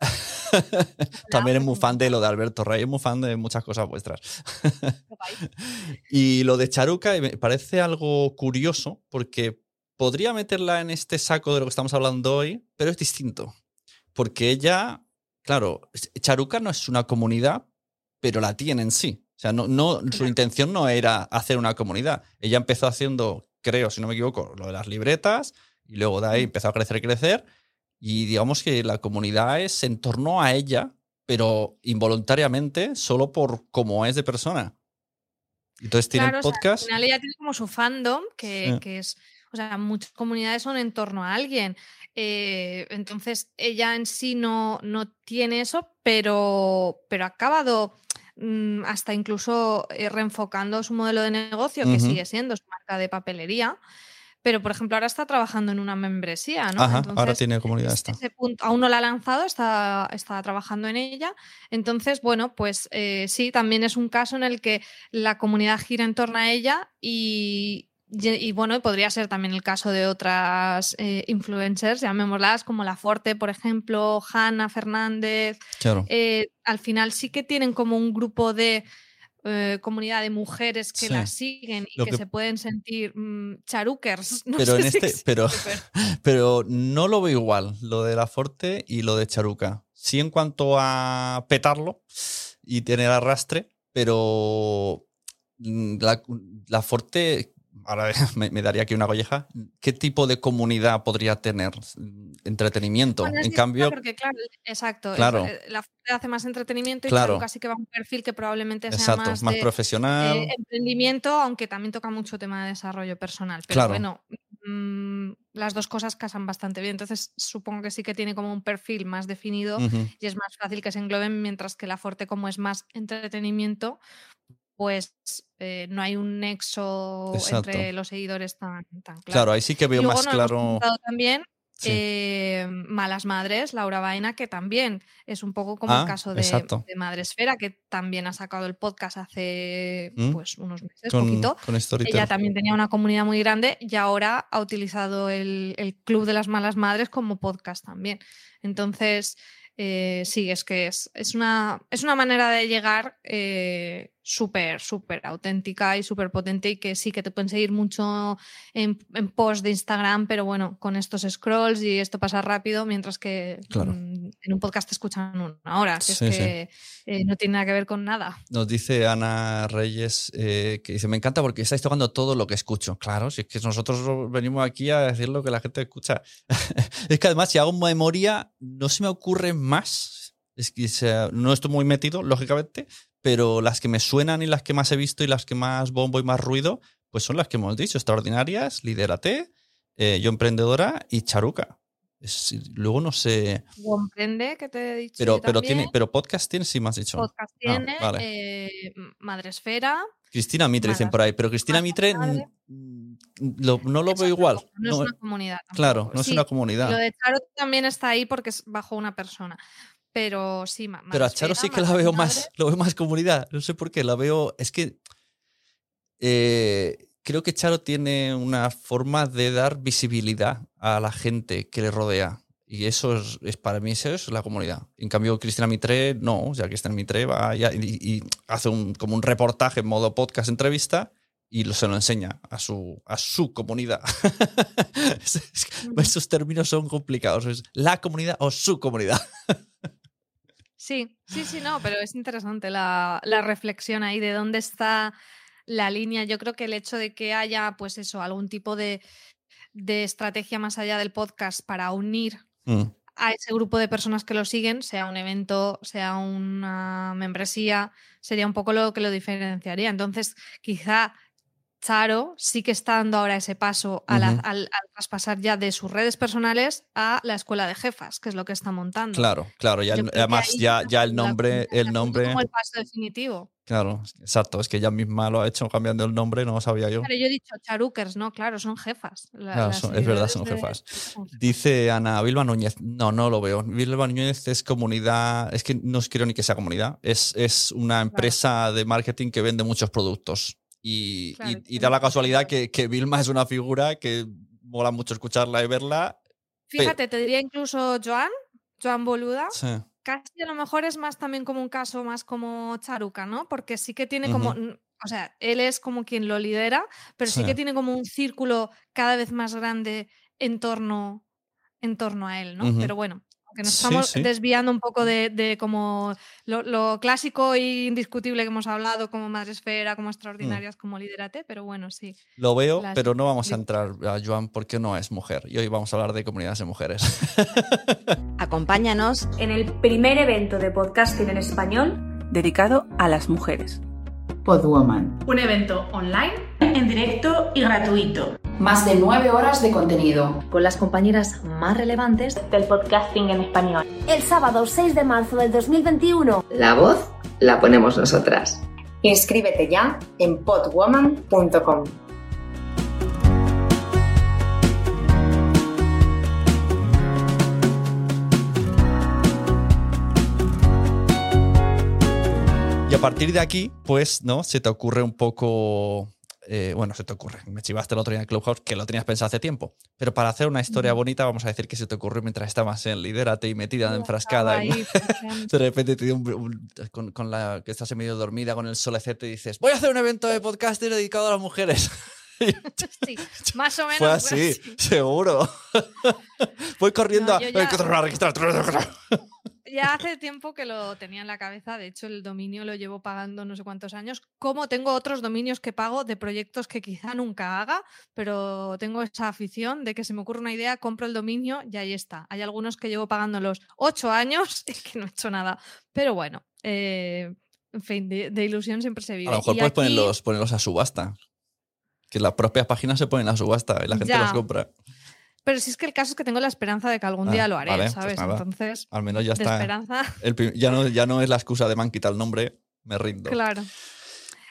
<laughs> También es muy fan de lo de Alberto Rey, es muy fan de muchas cosas vuestras. <laughs> y lo de Charuca me parece algo curioso porque podría meterla en este saco de lo que estamos hablando hoy, pero es distinto. Porque ella, claro, Charuca no es una comunidad, pero la tiene en sí. O sea, no, no, su intención no era hacer una comunidad. Ella empezó haciendo, creo, si no me equivoco, lo de las libretas, y luego de ahí empezó a crecer, crecer, y digamos que la comunidad es en torno a ella, pero involuntariamente, solo por cómo es de persona. Entonces tiene Claro, o sea, podcast. al final ella tiene como su fandom, que, Sí. que es o sea, muchas comunidades son en torno a alguien. Eh, entonces, ella en sí no, no tiene eso, pero, pero ha acabado mm, hasta incluso eh, reenfocando su modelo de negocio, que sigue siendo su marca de papelería. Pero, por ejemplo, ahora está trabajando en una membresía, ¿no? Ajá, ahora tiene comunidad es- esta. ese punto aún no la ha lanzado, está, está trabajando en ella. Entonces, bueno, pues eh, sí, también es un caso en el que la comunidad gira en torno a ella y, y- y, bueno, podría ser también el caso de otras eh, influencers, llamémoslas, como La Forte, por ejemplo, Hanna Fernández. Claro. Eh, al final sí que tienen como un grupo de eh, comunidad de mujeres que Sí. la siguen y que, que- se pueden sentir mm, charukers. <laughs> No Pero sé en este- pero- <laughs> Pero no lo veo igual, lo de la Forte y lo de Charuca. Sí en cuanto a petarlo y tener arrastre, pero mm, la, la Forte, ahora me, me daría aquí una colleja, ¿qué tipo de comunidad podría tener? Entretenimiento. Bueno, en cambio, porque, claro, exacto. Claro. eh, la Forte hace más entretenimiento y Claro. Sí que va a un perfil que probablemente sea exacto, más, más de profesional. eh, emprendimiento, aunque también toca mucho tema de desarrollo personal. Pero Claro. bueno, mm, las dos cosas casan bastante bien. Entonces, supongo que sí que tiene como un perfil más definido y es más fácil que se engloben, mientras que la Forte, como es más entretenimiento, pues eh, no hay un nexo Exacto. entre los seguidores tan, tan claro. Claro, ahí sí que Y veo luego más claro. también Sí. eh, Malas Madres, Laura Vaina, que también es un poco como Ah, el caso de, de Madresfera, que también ha sacado el podcast hace Mm. pues unos meses, con, poquito. con. Ella también tenía una comunidad muy grande y ahora ha utilizado el, el Club de las Malas Madres como podcast también. Entonces, eh, sí, es que es, es, una, es una manera de llegar súper, súper auténtica y súper potente y que sí que te pueden seguir mucho en, en post de Instagram, pero bueno, con estos scrolls y esto pasa rápido, mientras que Claro. mm, en un podcast te escuchan una hora, que Sí, es sí. que eh, no tiene nada que ver con nada. Nos dice Ana Reyes eh, que dice, me encanta porque estáis tocando todo lo que escucho. Claro, si es que nosotros venimos aquí a decir lo que la gente escucha. <laughs> es que además, si hago memoria, no se me ocurre más. Es que no estoy muy metido, lógicamente, pero las que me suenan y las que más he visto y las que más bombo y más ruido, pues son las que hemos dicho, extraordinarias, Lidérate, eh, Yo Emprendedora y Charuca. Es- luego no sé, Comprende que te he dicho. pero, yo pero, también. tiene, pero podcast tiene, sí me has dicho. podcast Ah, tiene, vale. eh, Madresfera. Cristina Mitre dicen por ahí, pero Cristina Mitre mm, lo- no lo veo igual. tampoco, No, es No, una comunidad. claro, no es una y Lo comunidad. de Charo también está ahí porque es bajo una persona. Pero sí, ma- Pero a Charo Madresfera, sí que la veo más, lo veo más comunidad. No sé por qué, la veo. Es que eh, creo que Charo tiene una forma de dar visibilidad a la gente que le rodea. Y eso es, es- para mí eso es la comunidad. En cambio, Cristina Mitre, no. O sea, Cristina Mitre va y, y- hace un, como un reportaje en modo podcast entrevista y lo, se lo enseña a su, a su comunidad. <laughs> Ujú. esos términos son complicados. Es la comunidad o su comunidad. <laughs> Sí, sí, sí, no, pero es interesante la, la reflexión ahí de dónde está la línea. Yo creo que el hecho de que haya, pues eso, algún tipo de, de estrategia más allá del podcast para unir Mm, a ese grupo de personas que lo siguen, sea un evento, sea una membresía, sería un poco lo que lo diferenciaría. Entonces, quizá Charo sí que está dando ahora ese paso al, al traspasar ya de sus redes personales a la escuela de jefas, que es lo que está montando. Claro, claro. Ya, el- creo además, ya, el nombre, el nombre. como el paso definitivo. Claro, exacto. Es que ella misma lo ha hecho cambiando el nombre, no lo sabía yo. Pero yo he dicho charukers, ¿no? Claro, son jefas. La- Claro, son- es verdad, son de- jefas. Dice Ana Vilma Núñez. No, no lo veo. Vilma Núñez es comunidad. Es que no quiero ni que sea comunidad. Es, es una empresa de marketing que vende muchos productos. Y, Claro, y- tiene y da la casualidad que, que Vilma es una figura que mola mucho escucharla y verla. Fíjate, te diría incluso Joan, Joan Boluda. Sí. Casi a lo mejor es más también como un caso más como Charuca, ¿no? Porque sí que tiene como, o sea, él es como quien lo lidera, pero sí, Sí. que tiene como un círculo cada vez más grande en torno, en torno a él, ¿no? Pero bueno, aunque nos Sí, estamos sí. desviando un poco de, de como lo, lo clásico e indiscutible que hemos hablado, como Madresfera, como Extraordinarias, como Liderate, pero bueno, sí. Lo veo, Las pero no vamos a entrar a Joan porque no es mujer. Y hoy vamos a hablar de comunidades de mujeres. <laughs> Acompáñanos en el primer evento de podcasting en español, dedicado a las mujeres. Podwoman. Un evento online, en directo y gratuito. Más de nueve horas de contenido. Con las compañeras más relevantes del podcasting en español. El sábado 6 de marzo del 2021. La voz la ponemos nosotras. Inscríbete ya en podwoman.com. Y a partir de aquí, pues, ¿no? Se te ocurre un poco. Eh, bueno, se te ocurre. Me chivaste el otro día en Clubhouse que lo tenías pensado hace tiempo. Pero para hacer una historia bonita, vamos a decir que se te ocurrió mientras estabas en Lidérate y metida, enfrascada. en- <laughs> de repente te dio un, un- con, con la que estás en medio dormida con el solecete y dices: Voy a hacer un evento de podcasting dedicado a las mujeres. <laughs> <laughs> sí, más o menos. Fue fue así, seguro. Voy corriendo No, a. ya-. Ya hace tiempo que lo tenía en la cabeza, de hecho el dominio lo llevo pagando no sé cuántos años, como tengo otros dominios que pago de proyectos que quizá nunca haga, pero tengo esa afición de que se me ocurre una idea, compro el dominio y ahí está. Hay algunos que llevo pagando los ocho años <laughs> y que no he hecho nada, pero bueno, eh, en fin, de, de ilusión siempre se vive. A lo mejor Y puedes aquí- ponerlos, ponerlos a subasta. Que las propias páginas se ponen a subasta y la gente Ya. los compra. Pero si es que el caso es que tengo la esperanza de que algún Ah, día lo haré, vale, pues ¿sabes? Entonces, Al menos ya está. esperanza. el ya, no, ya no es la excusa de me han quitado el nombre, me rindo. Claro.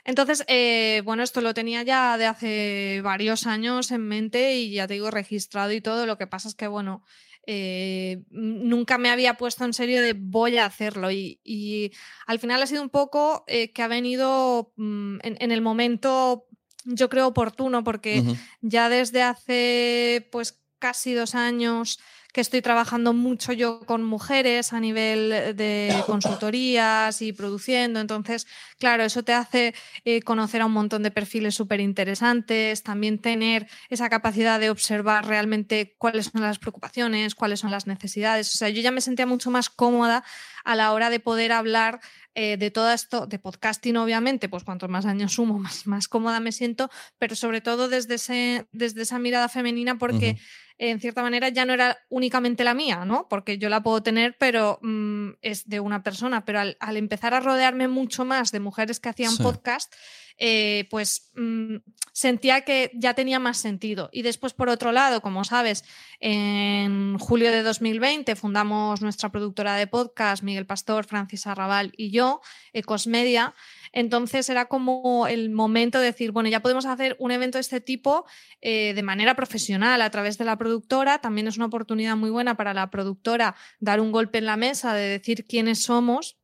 Entonces, eh, bueno, esto lo tenía ya de hace varios años en mente y ya te digo, registrado y todo. Lo que pasa es que, bueno, eh, nunca me había puesto en serio de voy a hacerlo. Y, y al final ha sido un poco eh, que ha venido mm, en, en el momento, yo creo, oportuno, porque ya desde hace pues casi dos años que estoy trabajando mucho yo con mujeres a nivel de consultorías y produciendo. Entonces, claro, eso te hace eh, conocer a un montón de perfiles súper interesantes, también tener esa capacidad de observar realmente cuáles son las preocupaciones, cuáles son las necesidades. O sea, yo ya me sentía mucho más cómoda a la hora de poder hablar eh, de todo esto, de podcasting, obviamente, pues cuantos más años sumo, <laughs> más, más cómoda me siento, pero sobre todo desde, ese, desde esa mirada femenina, porque. En cierta manera ya no era únicamente la mía, ¿no? Porque yo la puedo tener, pero mm, es de una persona. Pero al, al empezar a rodearme mucho más de mujeres que hacían Sí. podcast, eh, pues mm, sentía que ya tenía más sentido. Y después, por otro lado, como sabes, en julio de 2020 fundamos nuestra productora de podcast, Miguel Pastor, Francis Arrabal y yo, Ecosmedia. Entonces era como el momento de decir, bueno, ya podemos hacer un evento de este tipo eh, de manera profesional a través de la productora. También es una oportunidad muy buena para la productora dar un golpe en la mesa de decir quiénes somos.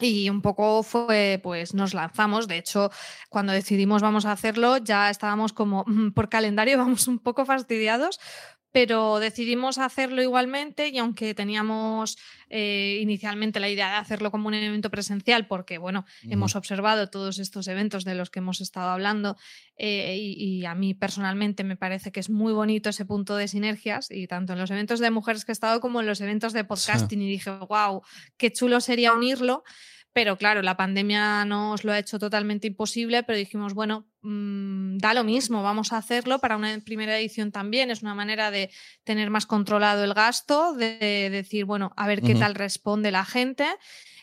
Y un poco fue, pues nos lanzamos. De hecho, cuando decidimos vamos a hacerlo, ya estábamos como mm, por calendario, <laughs> vamos un poco fastidiados, pero decidimos hacerlo igualmente y aunque teníamos eh, inicialmente la idea de hacerlo como un evento presencial, porque bueno, hemos observado todos estos eventos de los que hemos estado hablando eh, y, y a mí personalmente me parece que es muy bonito ese punto de sinergias y tanto en los eventos de mujeres que he estado como en los eventos de podcasting y dije, wow, qué chulo sería unirlo. Pero claro, la pandemia nos lo ha hecho totalmente imposible, pero dijimos, bueno, mm, da lo mismo, vamos a hacerlo para una primera edición también. Es una manera de tener más controlado el gasto, de decir, bueno, a ver qué tal responde la gente.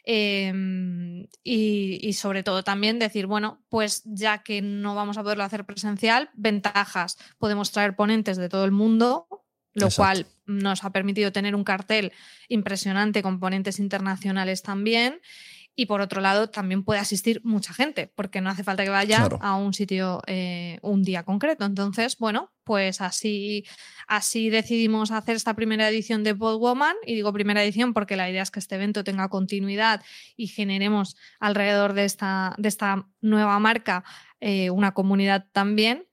em, y, y sobre todo también decir, bueno, pues ya que no vamos a poderlo hacer presencial, ventajas. Podemos traer ponentes de todo el mundo, lo Exacto. cual nos ha permitido tener un cartel impresionante con ponentes internacionales también. Y por otro lado, también puede asistir mucha gente, porque no hace falta que vaya Claro. a un sitio eh, un día concreto. Entonces, bueno, pues así, así decidimos hacer esta primera edición de Podwoman. Y digo primera edición porque la idea es que este evento tenga continuidad y generemos alrededor de esta, de esta nueva marca eh, una comunidad también.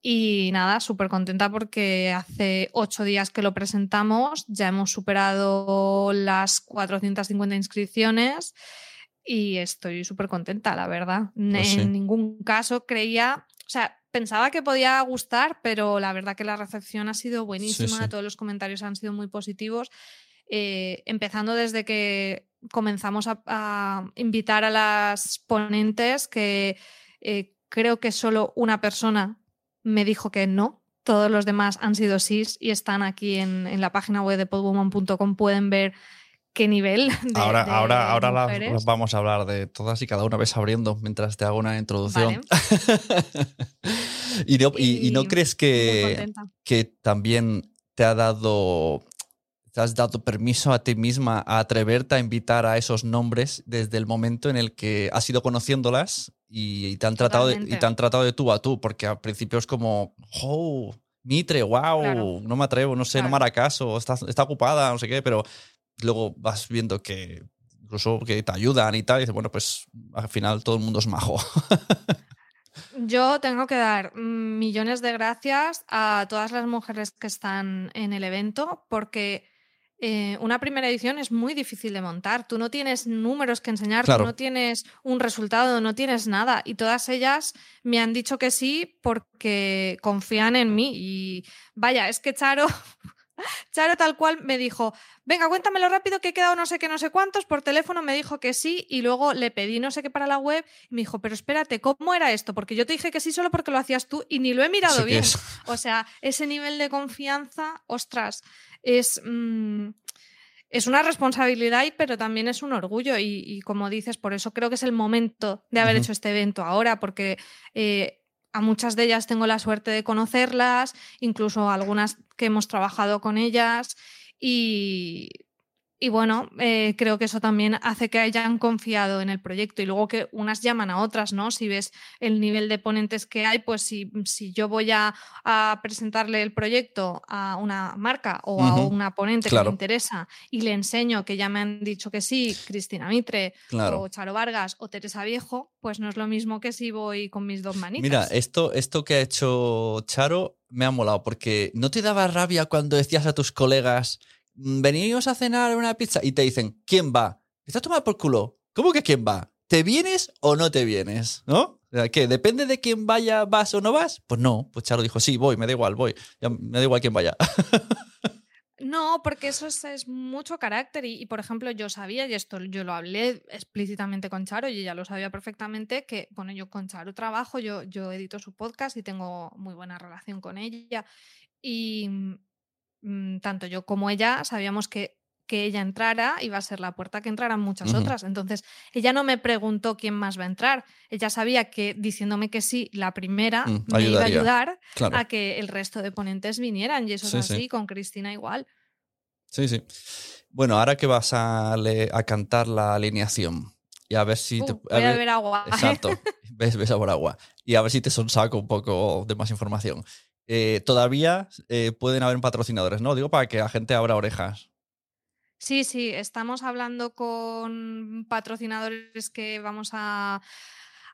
Y nada, súper contenta porque hace ocho días que lo presentamos, ya hemos superado las 450 inscripciones y estoy súper contenta, la verdad. Pues en sí. ningún caso creía, o sea, pensaba que podía gustar, pero la verdad que la recepción ha sido buenísima, sí. todos los comentarios han sido muy positivos. eh, empezando desde que comenzamos a, a invitar a las ponentes, que eh, creo que solo una persona me dijo que no. Todos los demás han sido sís y están aquí en, en la página web de podwoman.com. Pueden ver qué nivel <laughs> de, ahora, de ahora, ahora las- las vamos a hablar de todas y cada una vez abriendo mientras te hago una introducción. <laughs> ¿Y no, y, y no Y crees que, que también te ha dado, te has dado permiso a ti misma a atreverte a invitar a esos nombres desde el momento en el que has ido conociéndolas y, te han tratado de, y te han tratado de tú a tú? Porque al principio es como, oh, Mitre, wow, Claro. no me atrevo, no sé, no me Claro. hará caso, está, está ocupada, no sé qué, pero luego vas viendo que incluso que te ayudan y tal, y dices, bueno, pues al final todo el mundo es majo. <laughs> Yo tengo que dar millones de gracias a todas las mujeres que están en el evento porque eh, una primera edición es muy difícil de montar. Tú no tienes números que enseñar, Claro. tú no tienes un resultado, no tienes nada. Y todas ellas me han dicho que sí porque confían en mí. Y vaya, es que Charo, <laughs> Charo tal cual me dijo, venga, cuéntamelo rápido que he quedado no sé qué, no sé cuántos. Por teléfono me dijo que sí y luego le pedí no sé qué para la web y me dijo, pero espérate, ¿cómo era esto? Porque yo te dije que sí solo porque lo hacías tú y ni lo he mirado bien. es. O sea, ese nivel de confianza, ostras, es, mm, es una responsabilidad, pero también es un orgullo. Y, y como dices, por eso creo que es el momento de haber hecho este evento ahora, porque eh, a muchas de ellas tengo la suerte de conocerlas, incluso algunas que hemos trabajado con ellas. Y, y bueno, eh, creo que eso también hace que hayan confiado en el proyecto y luego que unas llaman a otras, ¿no? Si ves el nivel de ponentes que hay, pues si, si yo voy a, a presentarle el proyecto a una marca o a una ponente que me interesa y le enseño que ya me han dicho que sí, Cristina Mitre Claro. o Charo Vargas o Teresa Viejo, pues no es lo mismo que si voy con mis dos manitas. Mira, esto, esto que ha hecho Charo me ha molado, porque ¿no te daba rabia cuando decías a tus colegas, "Mm, venimos a cenar una pizza y te dicen, ¿quién va? ¿Estás tomando por culo? ¿Cómo que quién va? ¿Te vienes o no te vienes? ¿No? ¿Qué? ¿Depende de quién vaya, vas o no vas? Pues no, pues Charo dijo, sí, voy, me da igual, voy. Me da igual quién vaya. <laughs> No, porque eso es, mucho carácter y, y, por ejemplo, yo sabía, y esto yo lo hablé explícitamente con Charo y ella lo sabía perfectamente, que, bueno, yo con Charo trabajo, yo, yo edito su podcast y tengo muy buena relación con ella y mm, tanto yo como ella sabíamos que que ella entrara iba a ser la puerta que entraran muchas otras. Entonces, ella no me preguntó quién más va a entrar. Ella sabía que diciéndome que sí, la primera Mm, me iba a ayudar Claro. a que el resto de ponentes vinieran. Y eso Sí, es sí. así, con Cristina igual. Sí, sí. Bueno, ahora que vas a, a cantar la alineación y a ver si te... Uh, voy a beber agua. Exacto. <laughs> ves, ves a por agua. Y a ver si te sonsaco un poco de más información. Eh, todavía eh, pueden haber patrocinadores, ¿no? Digo para que la gente abra orejas. Sí, sí, estamos hablando con patrocinadores que vamos a,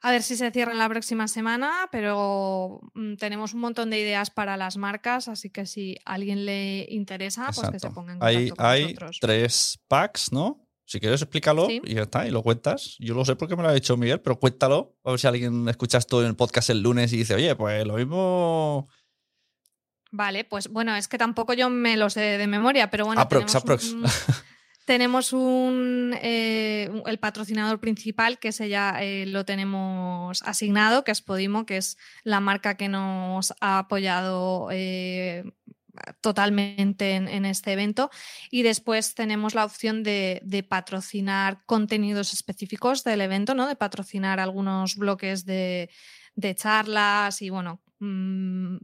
a ver si se cierran la próxima semana, pero mm, tenemos un montón de ideas para las marcas, así que si a alguien le interesa, pues que se Exacto. ponga en Hay, contacto con hay nosotros. tres packs, ¿no? Si quieres, explícalo Sí. y ya está, y lo cuentas. Yo lo sé porque me lo ha dicho Miguel, pero cuéntalo. A ver si alguien escucha esto en el podcast el lunes y dice, oye, pues lo mismo. Vale, pues bueno, es que tampoco yo me lo sé de memoria, pero bueno, Aprox, tenemos aprox. un- <laughs> tenemos un, eh, el patrocinador principal, que ese ya eh, lo tenemos asignado, que es Podimo, que es la marca que nos ha apoyado eh, totalmente en, en este evento. Y después tenemos la opción de, de patrocinar contenidos específicos del evento, ¿no? De patrocinar algunos bloques de, de charlas y bueno. mm,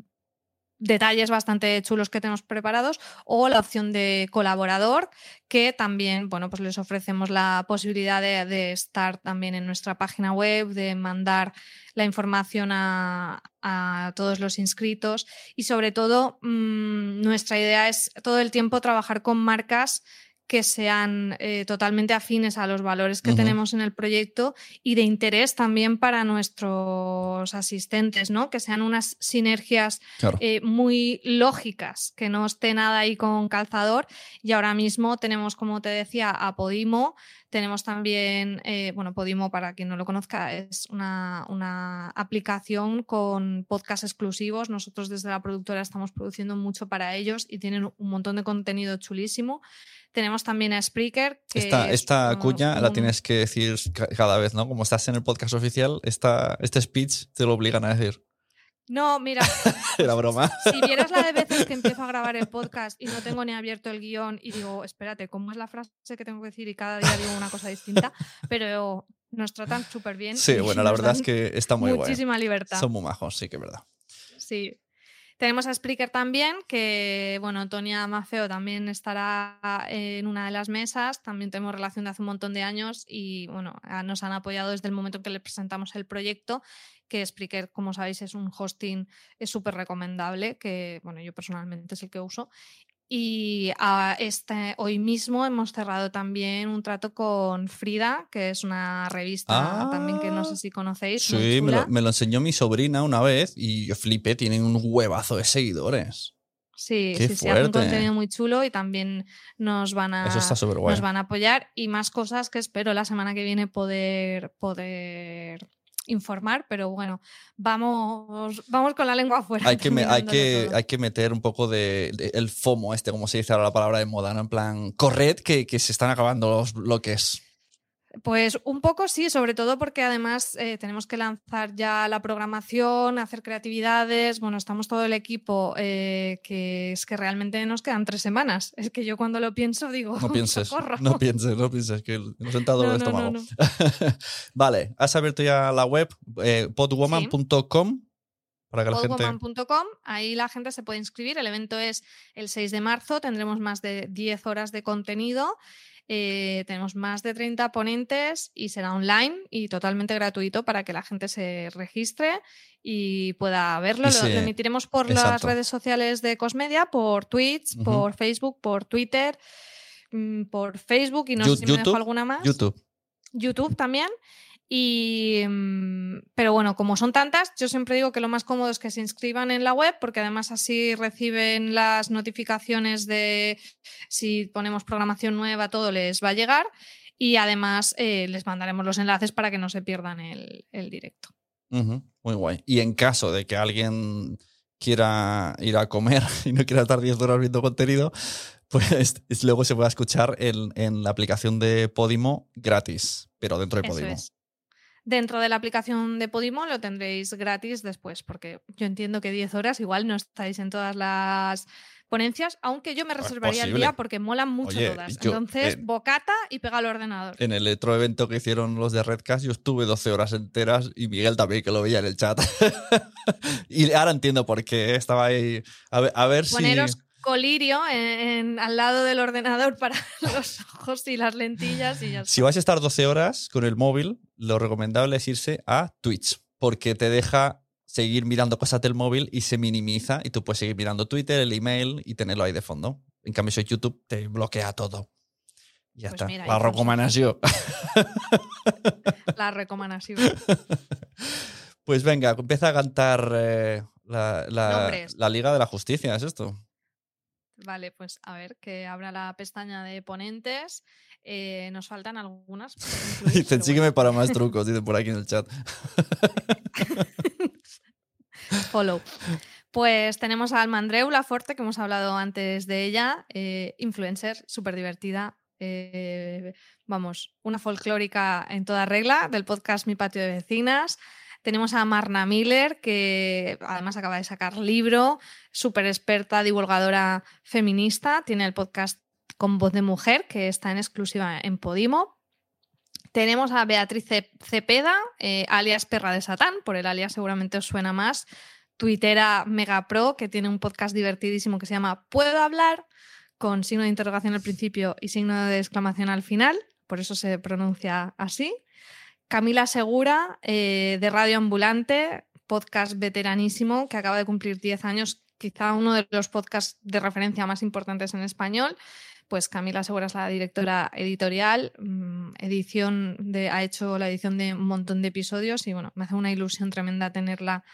detalles bastante chulos que tenemos preparados o la opción de colaborador que también bueno pues les ofrecemos la posibilidad de, estar también en nuestra página web de mandar la información a, todos los inscritos. Y sobre todo mmm, nuestra idea es todo el tiempo trabajar con marcas que sean eh, totalmente afines a los valores que tenemos en el proyecto y de interés también para nuestros asistentes, ¿no? Que sean unas sinergias Claro. eh, muy lógicas, que no esté nada ahí con calzador. Y ahora mismo tenemos, como te decía, a Podimo, tenemos también, eh, bueno, Podimo, para quien no lo conozca, es una, una aplicación con podcast exclusivos. Nosotros desde la productora estamos produciendo mucho para ellos y tienen un montón de contenido chulísimo. Tenemos también a Spreaker. Que Esta, es cuña la tienes que decir ca- cada vez, ¿no? Como estás en el podcast oficial, esta, este speech te lo obligan a decir. No, mira, <laughs> Era broma. si vieras la de veces que empiezo a grabar el podcast y no tengo ni abierto el guion y digo, espérate, ¿cómo es la frase que tengo que decir? Y cada día digo una cosa distinta, pero nos tratan súper bien. Sí, bueno, la verdad es que está muy guay. Muchísima libertad. Son muy majos, sí que es verdad. Sí. Tenemos a Spreaker también, que, bueno, Tonia Mafeo también estará en una de las mesas. También tenemos relación de hace un montón de años y, bueno, nos han apoyado desde el momento que les presentamos el proyecto, que Spreaker, como sabéis, es un hosting súper recomendable, que, bueno, yo personalmente es el que uso. Y este, hoy mismo hemos cerrado también un trato con Frida, que es una revista también que no sé ah, si conocéis. Sí, me lo, me lo, enseñó mi sobrina una vez y yo flipé, tienen un huevazo de seguidores. Sí, sí, sí, un contenido muy chulo y también nos van a, nos van a apoyar y más cosas que espero la semana que viene poder, poder informar, pero bueno, vamos, vamos con la lengua afuera. Hay que, hay que, hay que meter un poco de, el FOMO, este, como se dice ahora la palabra de moda, ¿no? En plan, corred que, que se están acabando los bloques. Pues un poco sí, sobre todo porque además eh, tenemos que lanzar ya la programación, hacer creatividades. Bueno, estamos todo el equipo, eh, que es que realmente nos quedan tres semanas. Es que yo cuando lo pienso digo. No pienses, no pienses, no pienses, que nos he sentado el estómago. <laughs> vale, has abierto ya la web eh, podwoman.com. Para que la gente... ahí la gente se puede inscribir. El evento es el 6 de marzo, tendremos más de 10 horas de contenido. Eh, tenemos más de 30 ponentes y será online y totalmente gratuito para que la gente se registre y pueda verlo. Lo, emitiremos por las redes sociales de Cosmedia, por Twitch, por Facebook, por Twitter, mm, por Facebook y no sé si me dejo alguna más. YouTube. YouTube también. Y, mm, pero bueno, como son tantas, yo siempre digo que lo más cómodo es que se inscriban en la web, porque además así reciben las notificaciones de si ponemos programación nueva, todo les va a llegar. Y además eh, les mandaremos los enlaces para que no se pierdan el, directo. Muy guay. Y en caso de que alguien quiera ir a comer <laughs> y no quiera estar 10 horas viendo contenido, pues <laughs> luego se pueda escuchar en, la aplicación de Podimo gratis, pero dentro de Podimo dentro de la aplicación de Podimo lo tendréis gratis después, porque yo entiendo que 10 horas igual no estáis en todas las ponencias, aunque yo me reservaría el día porque molan mucho todas. Entonces, bocata y pega al ordenador. En el otro evento que hicieron los de Redcast, yo estuve 12 horas enteras y Miguel también, que lo veía en el chat. <laughs> y ahora entiendo por qué estaba ahí. A ver, a ver si colirio en, al lado del ordenador para <laughs> los ojos y las lentillas y ya Si vais a estar 12 horas con el móvil, lo recomendable es irse a Twitch, porque te deja seguir mirando cosas del móvil y se minimiza y tú puedes seguir mirando Twitter, el email y tenerlo ahí de fondo. En cambio, si YouTube te bloquea todo. Ya pues está. la recomendación. La recomendación. <laughs> Pues venga, empieza a cantar eh, la, la Liga de la Justicia, ¿es esto? Vale, pues a ver, que abra la pestaña de ponentes. Eh, nos faltan algunas. <laughs> Dicen, sígueme para más trucos, dicen por aquí en el chat. <laughs> Follow. Pues tenemos a Almandreu Laforte, que hemos hablado antes de ella, eh, influencer, súper divertida. Eh, vamos, una folclórica en toda regla del podcast Mi Patio de Vecinas. Tenemos a Marna Miller, que además acaba de sacar libro, súper experta, divulgadora feminista. Tiene el podcast con voz de mujer, que está en exclusiva en Podimo. Tenemos a Beatriz Cepeda, eh, alias Perra de Satán, por el alias seguramente os suena más. Twittera Mega Pro, que tiene un podcast divertidísimo que se llama ¿Puedo hablar? con signo de interrogación al principio y signo de exclamación al final, por eso se pronuncia así. Camila Segura, eh, de Radio Ambulante, podcast veteranísimo que acaba de cumplir 10 años, quizá uno de los podcasts de referencia más importantes en español. Pues Camila Segura es la directora editorial, mm, edición de, ha hecho la edición de un montón de episodios y bueno, me hace una ilusión tremenda tenerla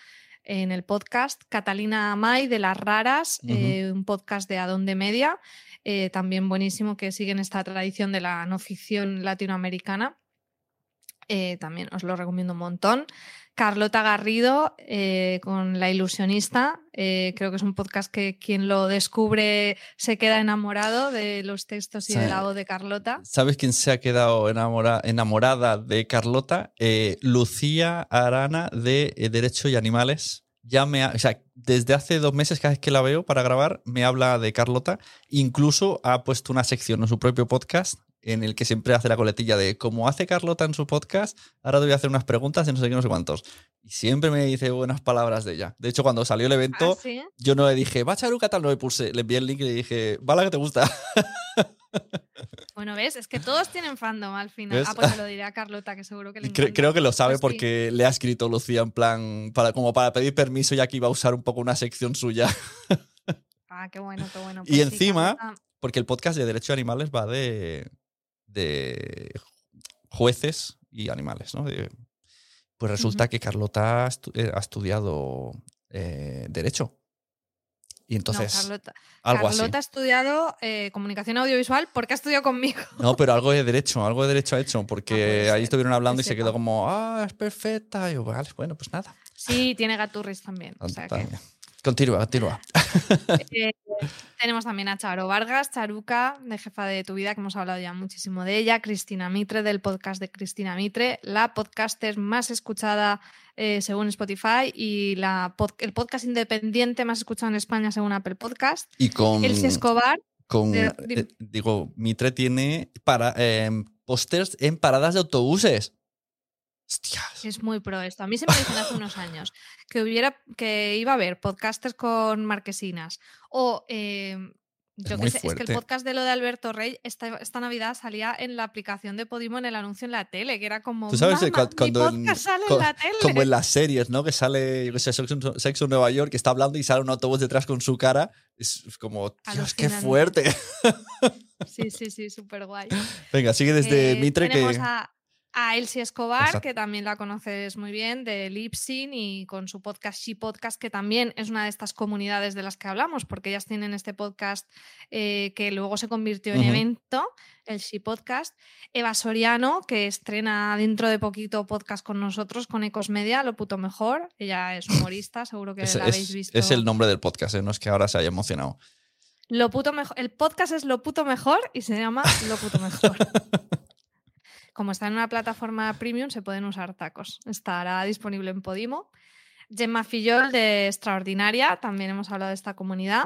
en el podcast. Catalina May de Las Raras, eh, un podcast de Adonde Media, eh, también buenísimo que siguen esta tradición de la no ficción latinoamericana. Eh, también os lo recomiendo un montón. Carlota Garrido eh, con La Ilusionista. Eh, creo que es un podcast que quien lo descubre se queda enamorado de los textos y de la voz de Carlota. ¿Sabes quién se ha quedado enamorada de Carlota? Lucía Arana de Derecho y Animales. Ya me o sea, desde hace dos meses, cada vez que la veo para grabar, me habla de Carlota. Incluso ha puesto una sección en su propio podcast en el que siempre hace la coletilla de como hace Carlota en su podcast, ahora te voy a hacer unas preguntas y no sé qué, no sé cuántos. Y siempre me dice buenas palabras de ella. De hecho, cuando salió el evento, ¿Ah, sí? yo no le dije, va Charuca tal, no le puse, le envié el link y le dije, va la que te gusta. <laughs> Bueno, ves, es que todos tienen fandom al final. ¿Ves? Ah, pues se lo <laughs> diré a Carlota, que seguro que le cre- creo que lo sabe Pues sí. porque le ha escrito Lucía en plan, para, como para pedir permiso, ya que iba a usar un poco una sección suya. Ah, qué bueno, qué bueno. Y Pues sí, encima- Porque el podcast de Derecho de Animales va de, de jueces y animales, ¿no? De- pues resulta Ujú. que Carlota ha, estu- eh, ha estudiado eh, Derecho. Y entonces, no, Carlota, algo Carlota ha estudiado eh, comunicación audiovisual porque ha estudiado conmigo. así. No, pero algo de Derecho, algo de Derecho ha hecho, porque puede ahí ser, estuvieron hablando y se quedó como, ah, es perfecta. Y yo, vale, bueno, pues nada. Sí, tiene gaturris también. O sea que. Continúa, continúa. <laughs> eh, tenemos también a Charo Vargas, Charuca, de Jefa de tu Vida, que hemos hablado ya muchísimo de ella, Cristina Mitre, del podcast de Cristina Mitre, la podcaster más escuchada eh, según Spotify y la pod- el podcast independiente más escuchado en España según Apple Podcast. Y con, Elsie Escobar, con de- dime. eh, digo, Mitre tiene para, eh, pósters en paradas de autobuses. Hostias. Es muy pro esto. A mí se me dijeron hace unos años que hubiera que iba a haber podcasters con marquesinas o eh, Es yo muy qué sé, es que el podcast de lo de Alberto Rey esta, esta Navidad salía en la aplicación de Podimo en el anuncio en la tele, que era como Tú sabes eh, "Mamá, cu- cuando mi en- podcast sale en la tele. como en las series, ¿no? Que sale, yo qué sé, Sexo en- Sexo en Nueva York, que está hablando y sale un autobús detrás con su cara. Es, es como, Dios, qué fuerte. Sí, sí, sí, súper guay. <laughs> Venga, sigue desde Eh, Mitre que. a, a Elsie Escobar, Exacto. que también la conoces muy bien, de Lipsin y con su podcast She Podcast, que también es una de estas comunidades de las que hablamos, porque ellas tienen este podcast eh, que luego se convirtió en evento, el She Podcast. Eva Soriano, que estrena dentro de poquito podcast con nosotros, con Ecos Media, lo puto mejor. Ella es humorista, seguro que Es, la habéis visto. es el nombre del podcast, ¿eh? no es que ahora se haya emocionado. Lo puto mejor. El podcast es Lo puto mejor y se llama Lo puto mejor. <laughs> Como está en una plataforma premium, se pueden usar tacos. Estará disponible en Podimo. Gemma Fillol de Extraordinaria, también hemos hablado de esta comunidad.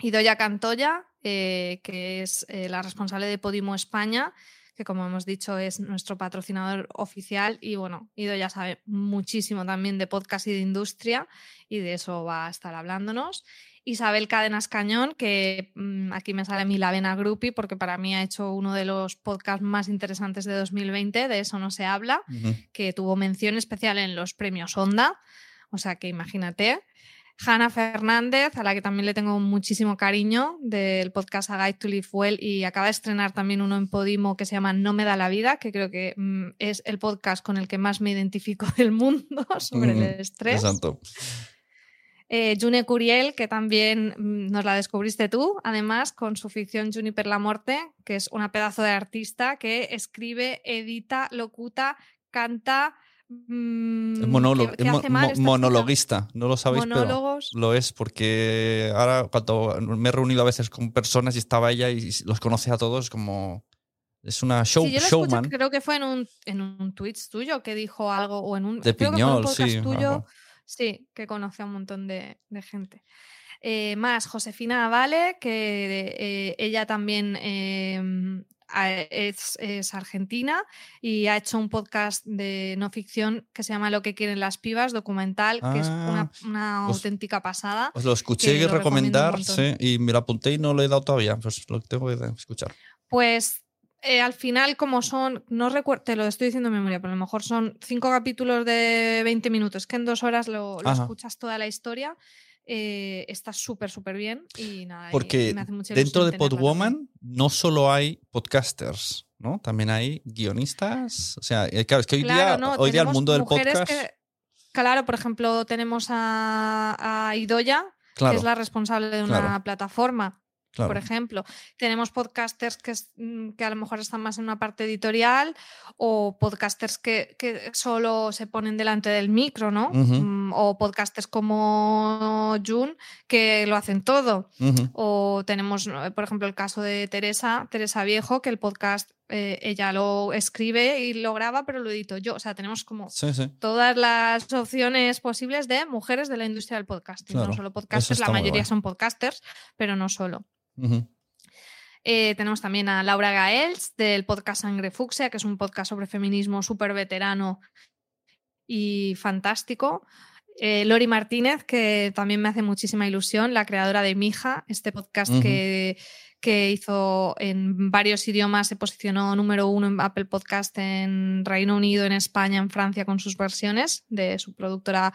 Idoya Cantoya, eh, que es eh, la responsable de Podimo España, que como hemos dicho es nuestro patrocinador oficial. Y bueno, Idoya sabe muchísimo también de podcast y de industria, y de eso va a estar hablándonos. Isabel Cadenas Cañón, que mm, aquí me sale mi La Vena Groupie, porque para mí ha hecho uno de los podcasts más interesantes de 2020, de eso no se habla, que tuvo mención especial en los premios Onda, o sea que imagínate. Hanna Fernández, a la que también le tengo muchísimo cariño, del podcast A Guide to Live Well, y acaba de estrenar también uno en Podimo que se llama No me da la vida, que creo que mm, es el podcast con el que más me identifico <laughs> del mundo sobre el estrés. Exacto. Eh, June Curiel, que también mm, nos la descubriste tú, además, con su ficción Juniper la Morte, que es una pedazo de artista que escribe, edita, locuta, canta. mm, Es, monólogo, que- que es mo- hace mal mo- esta chica. monologuista, no lo sabéis, Monólogos. pero lo es porque ahora cuando me he reunido a veces con personas y estaba ella y los conoce a todos como es una show, Sí, yo lo escuché, showman creo que fue en un, en un Twitch tuyo que dijo algo, o en un, de creo que fue un Piñol, podcast sí. tuyo. Sí, que conoce a un montón de, de gente. Eh, más, Josefina Vale, que eh, ella también eh, a- es, es argentina y ha hecho un podcast de no ficción que se llama Lo que quieren las pibas, documental, que es una, Ah, una auténtica pasada. Os lo escuché que y lo recomendar sí, y me lo apunté y no lo he dado todavía, pues lo tengo que escuchar. Pues eh, al final, como son, no recuerdo, te lo estoy diciendo en memoria, pero a lo mejor son cinco capítulos de 20 minutos, que en dos horas lo, escuchas toda la historia. eh, está súper, súper bien y nada. Porque y me hace mucha dentro de Podwoman no solo hay podcasters, ¿no? También hay guionistas. O sea, eh, claro, es que hoy Claro, día, no, hoy día el mundo del podcast. que- claro, por ejemplo, tenemos a, a Idoya, Claro, que es la responsable de una claro. plataforma. Claro. por ejemplo. Tenemos podcasters que, mm, que a lo mejor están más en una parte editorial o podcasters que, que solo se ponen delante del micro, ¿no? Mm, O podcasters como June que lo hacen todo. O tenemos, por ejemplo, el caso de Teresa, Teresa Viejo, que el podcast eh, ella lo escribe y lo graba, pero lo edito yo. O sea, tenemos como Sí, sí. todas las opciones posibles de mujeres de la industria del podcasting. Claro, No solo podcasters, la mayoría son podcasters, pero no solo. Eh, tenemos también a Laura Gaels del podcast Sangre Fucsia, que es un podcast sobre feminismo súper veterano y fantástico. Eh, Lori Martínez, que también me hace muchísima ilusión, la creadora de Mija, este podcast que, que, hizo en varios idiomas, se posicionó número uno en Apple Podcast en Reino Unido, en España, en Francia con sus versiones de su productora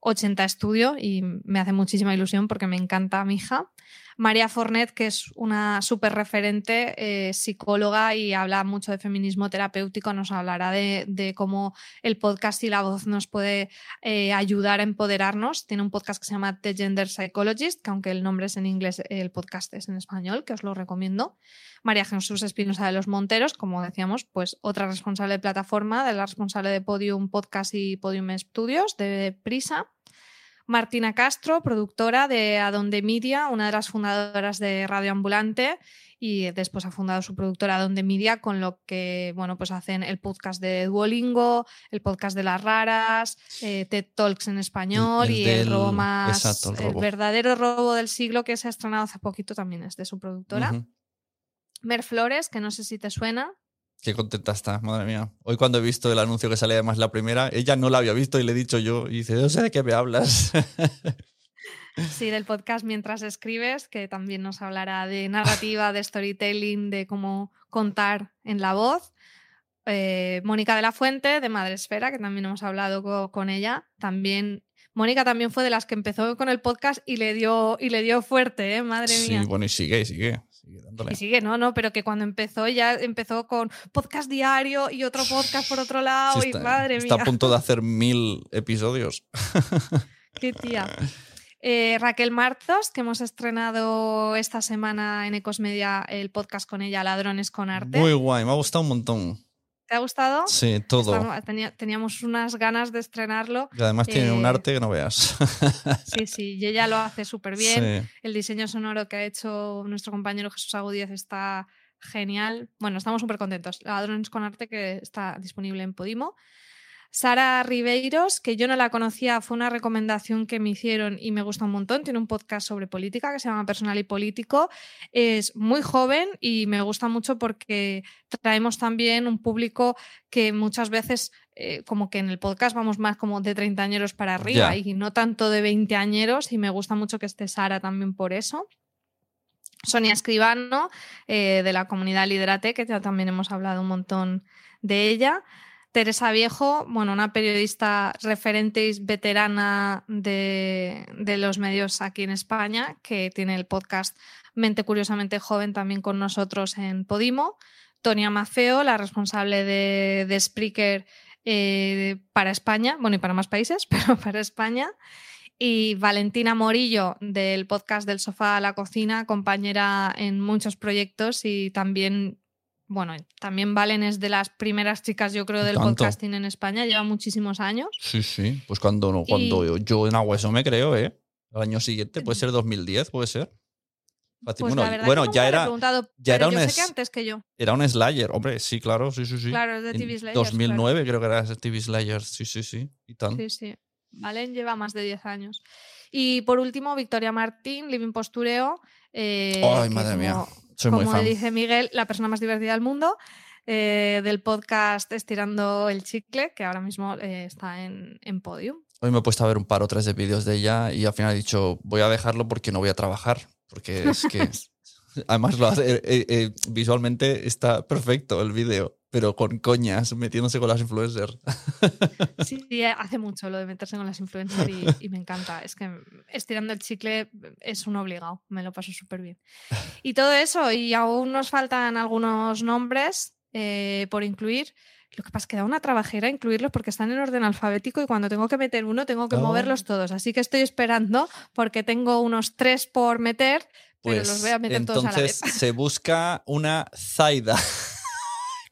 80 Studio y me hace muchísima ilusión porque me encanta Mija. María Fornet, que es una súper referente eh, psicóloga y habla mucho de feminismo terapéutico, nos hablará de, cómo el podcast y la voz nos puede eh, ayudar a empoderarnos. Tiene un podcast que se llama The Gender Psychologist, que aunque el nombre es en inglés, el podcast es en español, que os lo recomiendo. María Jesús Espinosa de los Monteros, como decíamos, pues otra responsable de plataforma, de la responsable de Podium Podcast y Podium Studios de Prisa. Martina Castro, productora de Adonde Media, una de las fundadoras de Radio Ambulante y después ha fundado su productora Adonde Media con lo que, bueno, pues hacen el podcast de Duolingo, el podcast de las raras, eh, TED Talks en español y el robo más, el, verdadero robo del siglo que se ha estrenado hace poquito también es de su productora. Mer Flores, que no sé si te suena. Qué contenta está, madre mía. Hoy cuando he visto el anuncio que sale además la primera, ella no la había visto y le he dicho yo, y dice, no sé de qué me hablas. <laughs> Sí, del podcast Mientras escribes, que también nos hablará de narrativa, de storytelling, de cómo contar en la voz. Eh, Mónica de la Fuente, de Madre Esfera, que también hemos hablado con, ella. También Mónica también fue de las que empezó con el podcast y le dio, y le dio fuerte, ¿eh? madre mía. Sí, bueno, y sigue, sigue. Y sigue, no, no, pero que cuando empezó ya empezó con podcast diario y otro podcast por otro lado y madre mía. Está a punto de hacer mil episodios. <laughs> Qué tía. Eh, Raquel Martos, que hemos estrenado esta semana en Ecosmedia el podcast con ella, Ladrones con Arte. Muy guay, me ha gustado un montón. ¿Te ha gustado? Sí, todo. teníamos unas ganas de estrenarlo. Y además tiene un eh, arte que no veas. Sí, sí, y ella lo hace súper bien. El diseño sonoro que ha hecho nuestro compañero Jesús Agudíez está genial. Bueno, estamos súper contentos. Ladrones con Arte que está disponible en Podimo. Sara Ribeiros, que yo no la conocía, fue una recomendación que me hicieron y me gusta un montón. Tiene un podcast sobre política que se llama Personal y Político. Es muy joven y me gusta mucho porque traemos también un público que muchas veces, eh, como que en el podcast vamos más como de 30 años para arriba y no tanto de 20 años. Y me gusta mucho que esté Sara también por eso. Sonia Escribano, eh, de la comunidad Liderate, que ya también hemos hablado un montón de ella. Teresa Viejo, bueno, una periodista referente y veterana de, los medios aquí en España, que tiene el podcast Mente Curiosamente Joven también con nosotros en Podimo. Tonia Mafeo, la responsable de, de Spreaker eh, para España, bueno, y para más países, <laughs> pero para España. Y Valentina Morillo, del podcast del sofá a la cocina, compañera en muchos proyectos y también bueno, también Valen es de las primeras chicas, yo creo, del podcasting en España, lleva muchísimos años. Sí, sí, pues cuando, cuando yo en Aguaso me creo, ¿eh? El año siguiente, puede ser 2010, puede ser. Pues bueno, ya era, ya era un sé que antes que yo. Era un Slayer, hombre, sí, claro, sí, sí, sí. Claro, es de TV Slayer. 2009 creo que era TV Slayer, sí, sí, sí. Y tal. Sí, sí. Valen lleva más de 10 años. Y por último, Victoria Martín, Living Postureo. Eh, Ay, madre mía como dice Miguel, la persona más divertida del mundo. Eh, del podcast Estirando el Chicle, que ahora mismo eh, está en, en Podium. Hoy me he puesto a ver un par o tres de vídeos de ella y al final he dicho, voy a dejarlo porque no voy a trabajar. Porque es que. <laughs> además, lo hace, eh, visualmente está perfecto el vídeo pero con coñas, metiéndose con las influencers. <laughs> Sí, hace mucho lo de meterse con las influencers y, me encanta. Es que estirando el chicle es un obligado, me lo paso súper bien. Y todo eso, y aún nos faltan algunos nombres eh, por incluir. Lo que pasa es que da una trabajera incluirlos porque están en orden alfabético y cuando tengo que meter uno tengo que moverlos oh. todos. Así que estoy esperando porque tengo unos tres por meter, pero los voy a meter entonces todos a la vez. Se busca una Zaida. <laughs>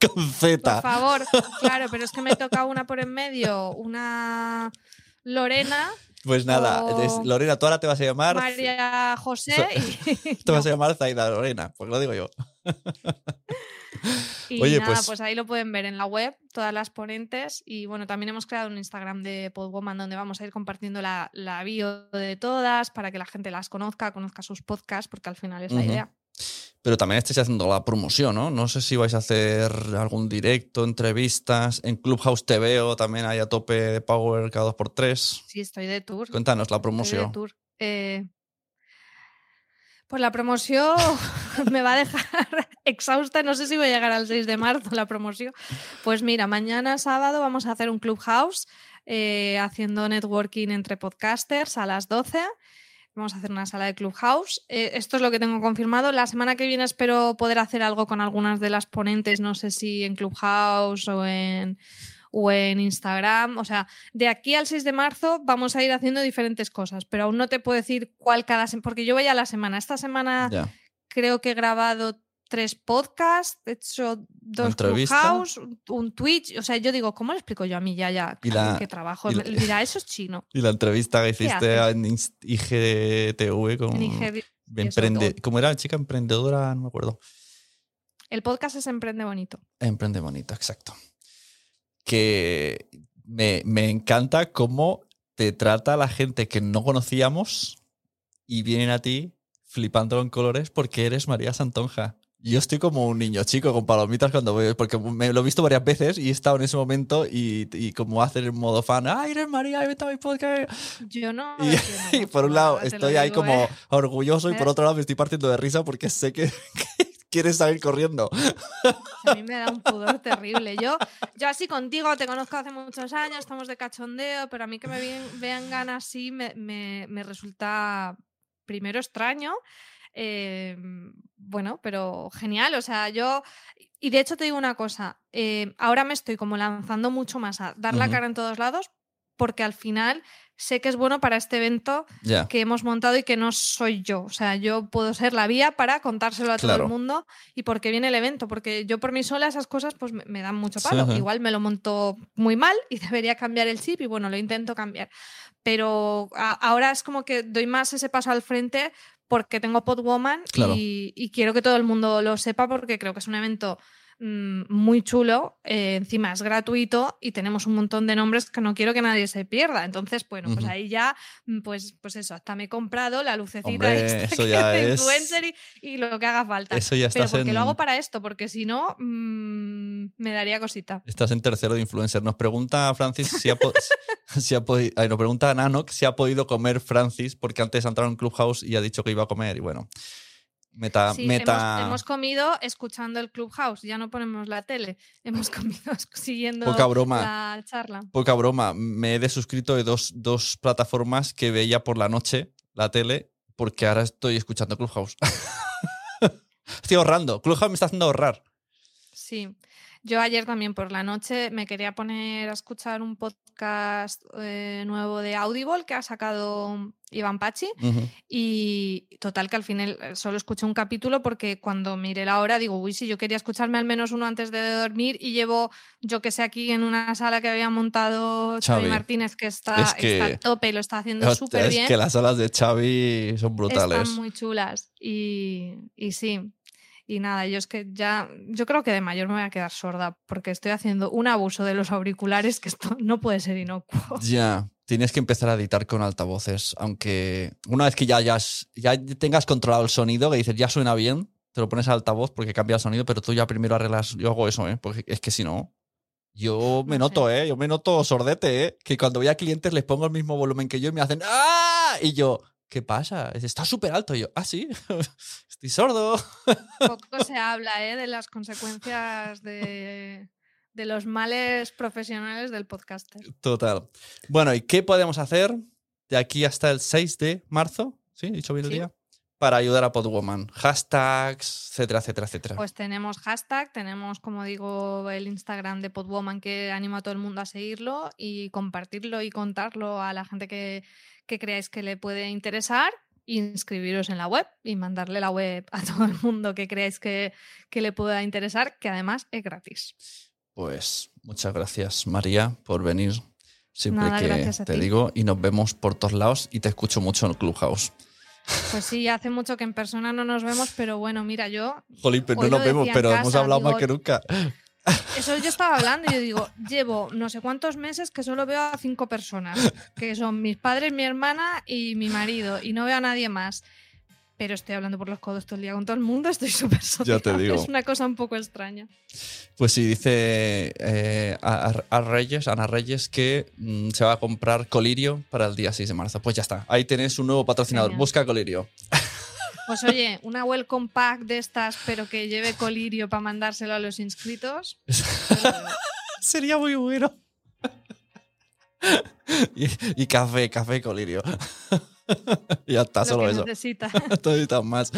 con Z. Por favor, claro, pero es que me toca una por en medio, una Lorena. Pues nada, Lorena, tú ahora te vas a llamar. María José. Y... <laughs> te vas a llamar Zaida Lorena, pues lo digo yo. <laughs> y Oye, nada, pues... pues... ahí lo pueden ver en la web, todas las ponentes. Y bueno, también hemos creado un Instagram de Podwoman donde vamos a ir compartiendo la, la bio de todas para que la gente las conozca, conozca sus podcasts, porque al final es la idea. Pero también estáis haciendo la promoción, ¿no? No sé si vais a hacer algún directo, entrevistas. En Clubhouse TV o también hay a tope de Power cada dos por tres. Sí, estoy de tour. Cuéntanos la Estoy de promoción. tour. Eh, pues la promoción <laughs> me va a dejar exhausta. No sé si voy a llegar al 6 de marzo la promoción. Pues mira, mañana sábado vamos a hacer un clubhouse eh, haciendo networking entre podcasters a las 12. Vamos a hacer una sala de clubhouse. Eh, esto es lo que tengo confirmado. La semana que viene espero poder hacer algo con algunas de las ponentes. No sé si en clubhouse o en, o en Instagram. O sea, de aquí al 6 de marzo vamos a ir haciendo diferentes cosas, pero aún no te puedo decir cuál cada semana, porque yo voy a la semana. Esta semana creo que he grabado tres podcasts, he hecho dos. Clubhouse, un- Twitch. O sea, yo digo, ¿cómo le explico yo a mi yaya Y la- que trabajo? la- Mira, eso es chino. <laughs> Y la entrevista que hiciste en IGTV con En emprende. ¿Cómo era? Chica emprendedora, no me acuerdo. El podcast es Emprende Bonito. Emprende bonito, exacto. Que me, me encanta cómo te trata la gente que no conocíamos y vienen a ti flipándolo en colores porque eres María Santonja. Yo estoy como un niño chico con palomitas cuando voy, porque me lo he visto varias veces y he estado en ese momento y, y como hacer en modo fan, ¡ay, eres María! ¡Vete a mi podcast! Yo no. Y, entiendo <laughs> y mucho, por un la lado estoy ahí digo, como ¿eh? orgulloso y por otro lado me estoy partiendo de risa porque sé que, <laughs> que quieres salir corriendo. A mí me da un pudor terrible. Yo, yo así contigo te conozco hace muchos años, estamos de cachondeo, pero a mí que me vean, vengan así me, me- me resulta primero extraño. Eh, bueno, pero genial. O sea, yo. Y de hecho te digo una cosa. eh, ahora me estoy como lanzando mucho más a dar la cara en todos lados, porque al final sé que es bueno para este evento que hemos montado y que no soy yo. O sea, yo puedo ser la vía para contárselo a todo el mundo y porque viene el evento, porque yo por mí sola esas cosas pues me, me dan mucho palo. Igual me lo monto muy mal y <laughs> debería cambiar el chip y bueno, lo intento cambiar. Pero a- ahora es como que doy más ese paso al frente porque tengo Podwoman Claro. y, y quiero que todo el mundo lo sepa porque creo que es un evento mm, muy chulo, eh, encima es gratuito y tenemos un montón de nombres que no quiero que nadie se pierda. Entonces, bueno, pues ahí ya, mm, pues, pues eso, hasta me he comprado la lucecita Hombre, esta eso que ya de es- influencer y, y lo que haga falta. Eso ya Pero porque lo hago para esto, porque si no, mm, me daría cosita. Estás en tercero de influencer. Nos pregunta Francis si ha, <laughs> si ha podido. Nos pregunta Nanok si ha podido comer Francis, porque antes ha entrado en Clubhouse y ha dicho que iba a comer. Y bueno, meta. Sí, meta hemos, hemos comido escuchando el Clubhouse, ya no ponemos la tele, <laughs> hemos comido <laughs> siguiendo Poca broma. la charla. Poca broma. Me he desuscrito de dos, dos plataformas que veía por la noche, la tele, porque ahora estoy escuchando Clubhouse. <laughs> estoy ahorrando. Clubhouse me está haciendo ahorrar. Sí, yo ayer también por la noche me quería poner a escuchar un podcast eh, nuevo de Audible que ha sacado Iván Pachi y total que al final eh, solo escuché un capítulo porque cuando miré la hora digo, uy, si yo quería escucharme al menos uno antes de dormir y llevo, yo que sé, aquí en una sala que había montado Xavi, Xavi. Martínez que está, Es que- está a tope y lo está haciendo Es súper bien. que las salas de Xavi son brutales. Están muy chulas y, y sí. Y nada, yo es que ya, yo creo que de mayor me voy a quedar sorda porque estoy haciendo un abuso de los auriculares que esto no puede ser inocuo. Ya, tienes que empezar a editar con altavoces, aunque una vez que ya, ya, ya tengas controlado el sonido, que dices ya suena bien, te lo pones al altavoz porque cambia el sonido, pero tú ya primero arreglas, yo hago eso, ¿eh? porque es que si no, yo me No noto, ¿eh? yo me noto sordete, ¿eh? que cuando voy a clientes les pongo el mismo volumen que yo y me hacen ¡Ah! Y yo, ¿qué pasa? Está súper alto. Y yo, ah, sí, <laughs> estoy sordo. <laughs> Poco se habla ¿eh? de las consecuencias de, de los males profesionales del podcaster. Total. Bueno, ¿y qué podemos hacer de aquí hasta el 6 de marzo? ¿Sí? ¿He dicho bien el Sí. día? Para ayudar a Podwoman. Hashtags, etcétera, etcétera, etcétera. Pues tenemos hashtag, tenemos, como digo, el Instagram de Podwoman que animo a todo el mundo a seguirlo y compartirlo y contarlo a la gente que, que creáis que le puede interesar. Inscribiros en la web y mandarle la web a <laughs> todo el mundo que creáis que, que le pueda interesar, que además es gratis. Pues muchas gracias, María, por venir siempre Nada, que te digo. Y nos vemos por todos lados y te escucho mucho en el Clubhouse. Pues sí, hace mucho que en persona no nos vemos, pero bueno, mira, yo Jolín, pero Hoy no nos vemos, pero hemos hablado más que nunca. Eso yo estaba hablando y yo digo, llevo no sé cuántos meses que solo veo a cinco personas, que son mis padres, mi hermana y mi marido, y no veo a nadie más. Pero estoy hablando por los codos todo el día con todo el mundo, estoy súper <laughs> Ya te digo. Es una cosa un poco extraña. Pues sí, dice eh, a, a Reyes, Ana Reyes, que mm, se va a comprar Colirio para el día 6 de marzo. Pues ya está, ahí tenés un nuevo patrocinador. Genial. Busca Colirio. <laughs> Pues oye, una welcome pack de estas, pero que lleve colirio para mandárselo a los inscritos. <laughs> Sería muy bueno. y, y café, café Colirio. Y <laughs> ya está, Lo solo que eso. necesita. <laughs> No necesitas más.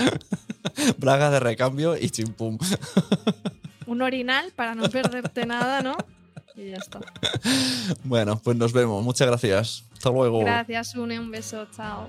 <laughs> Braga de recambio y chimpum. Un orinal para no perderte nada, ¿no? Y ya está. Bueno, pues nos vemos. Muchas gracias. Hasta luego. Gracias, Une, un beso, chao.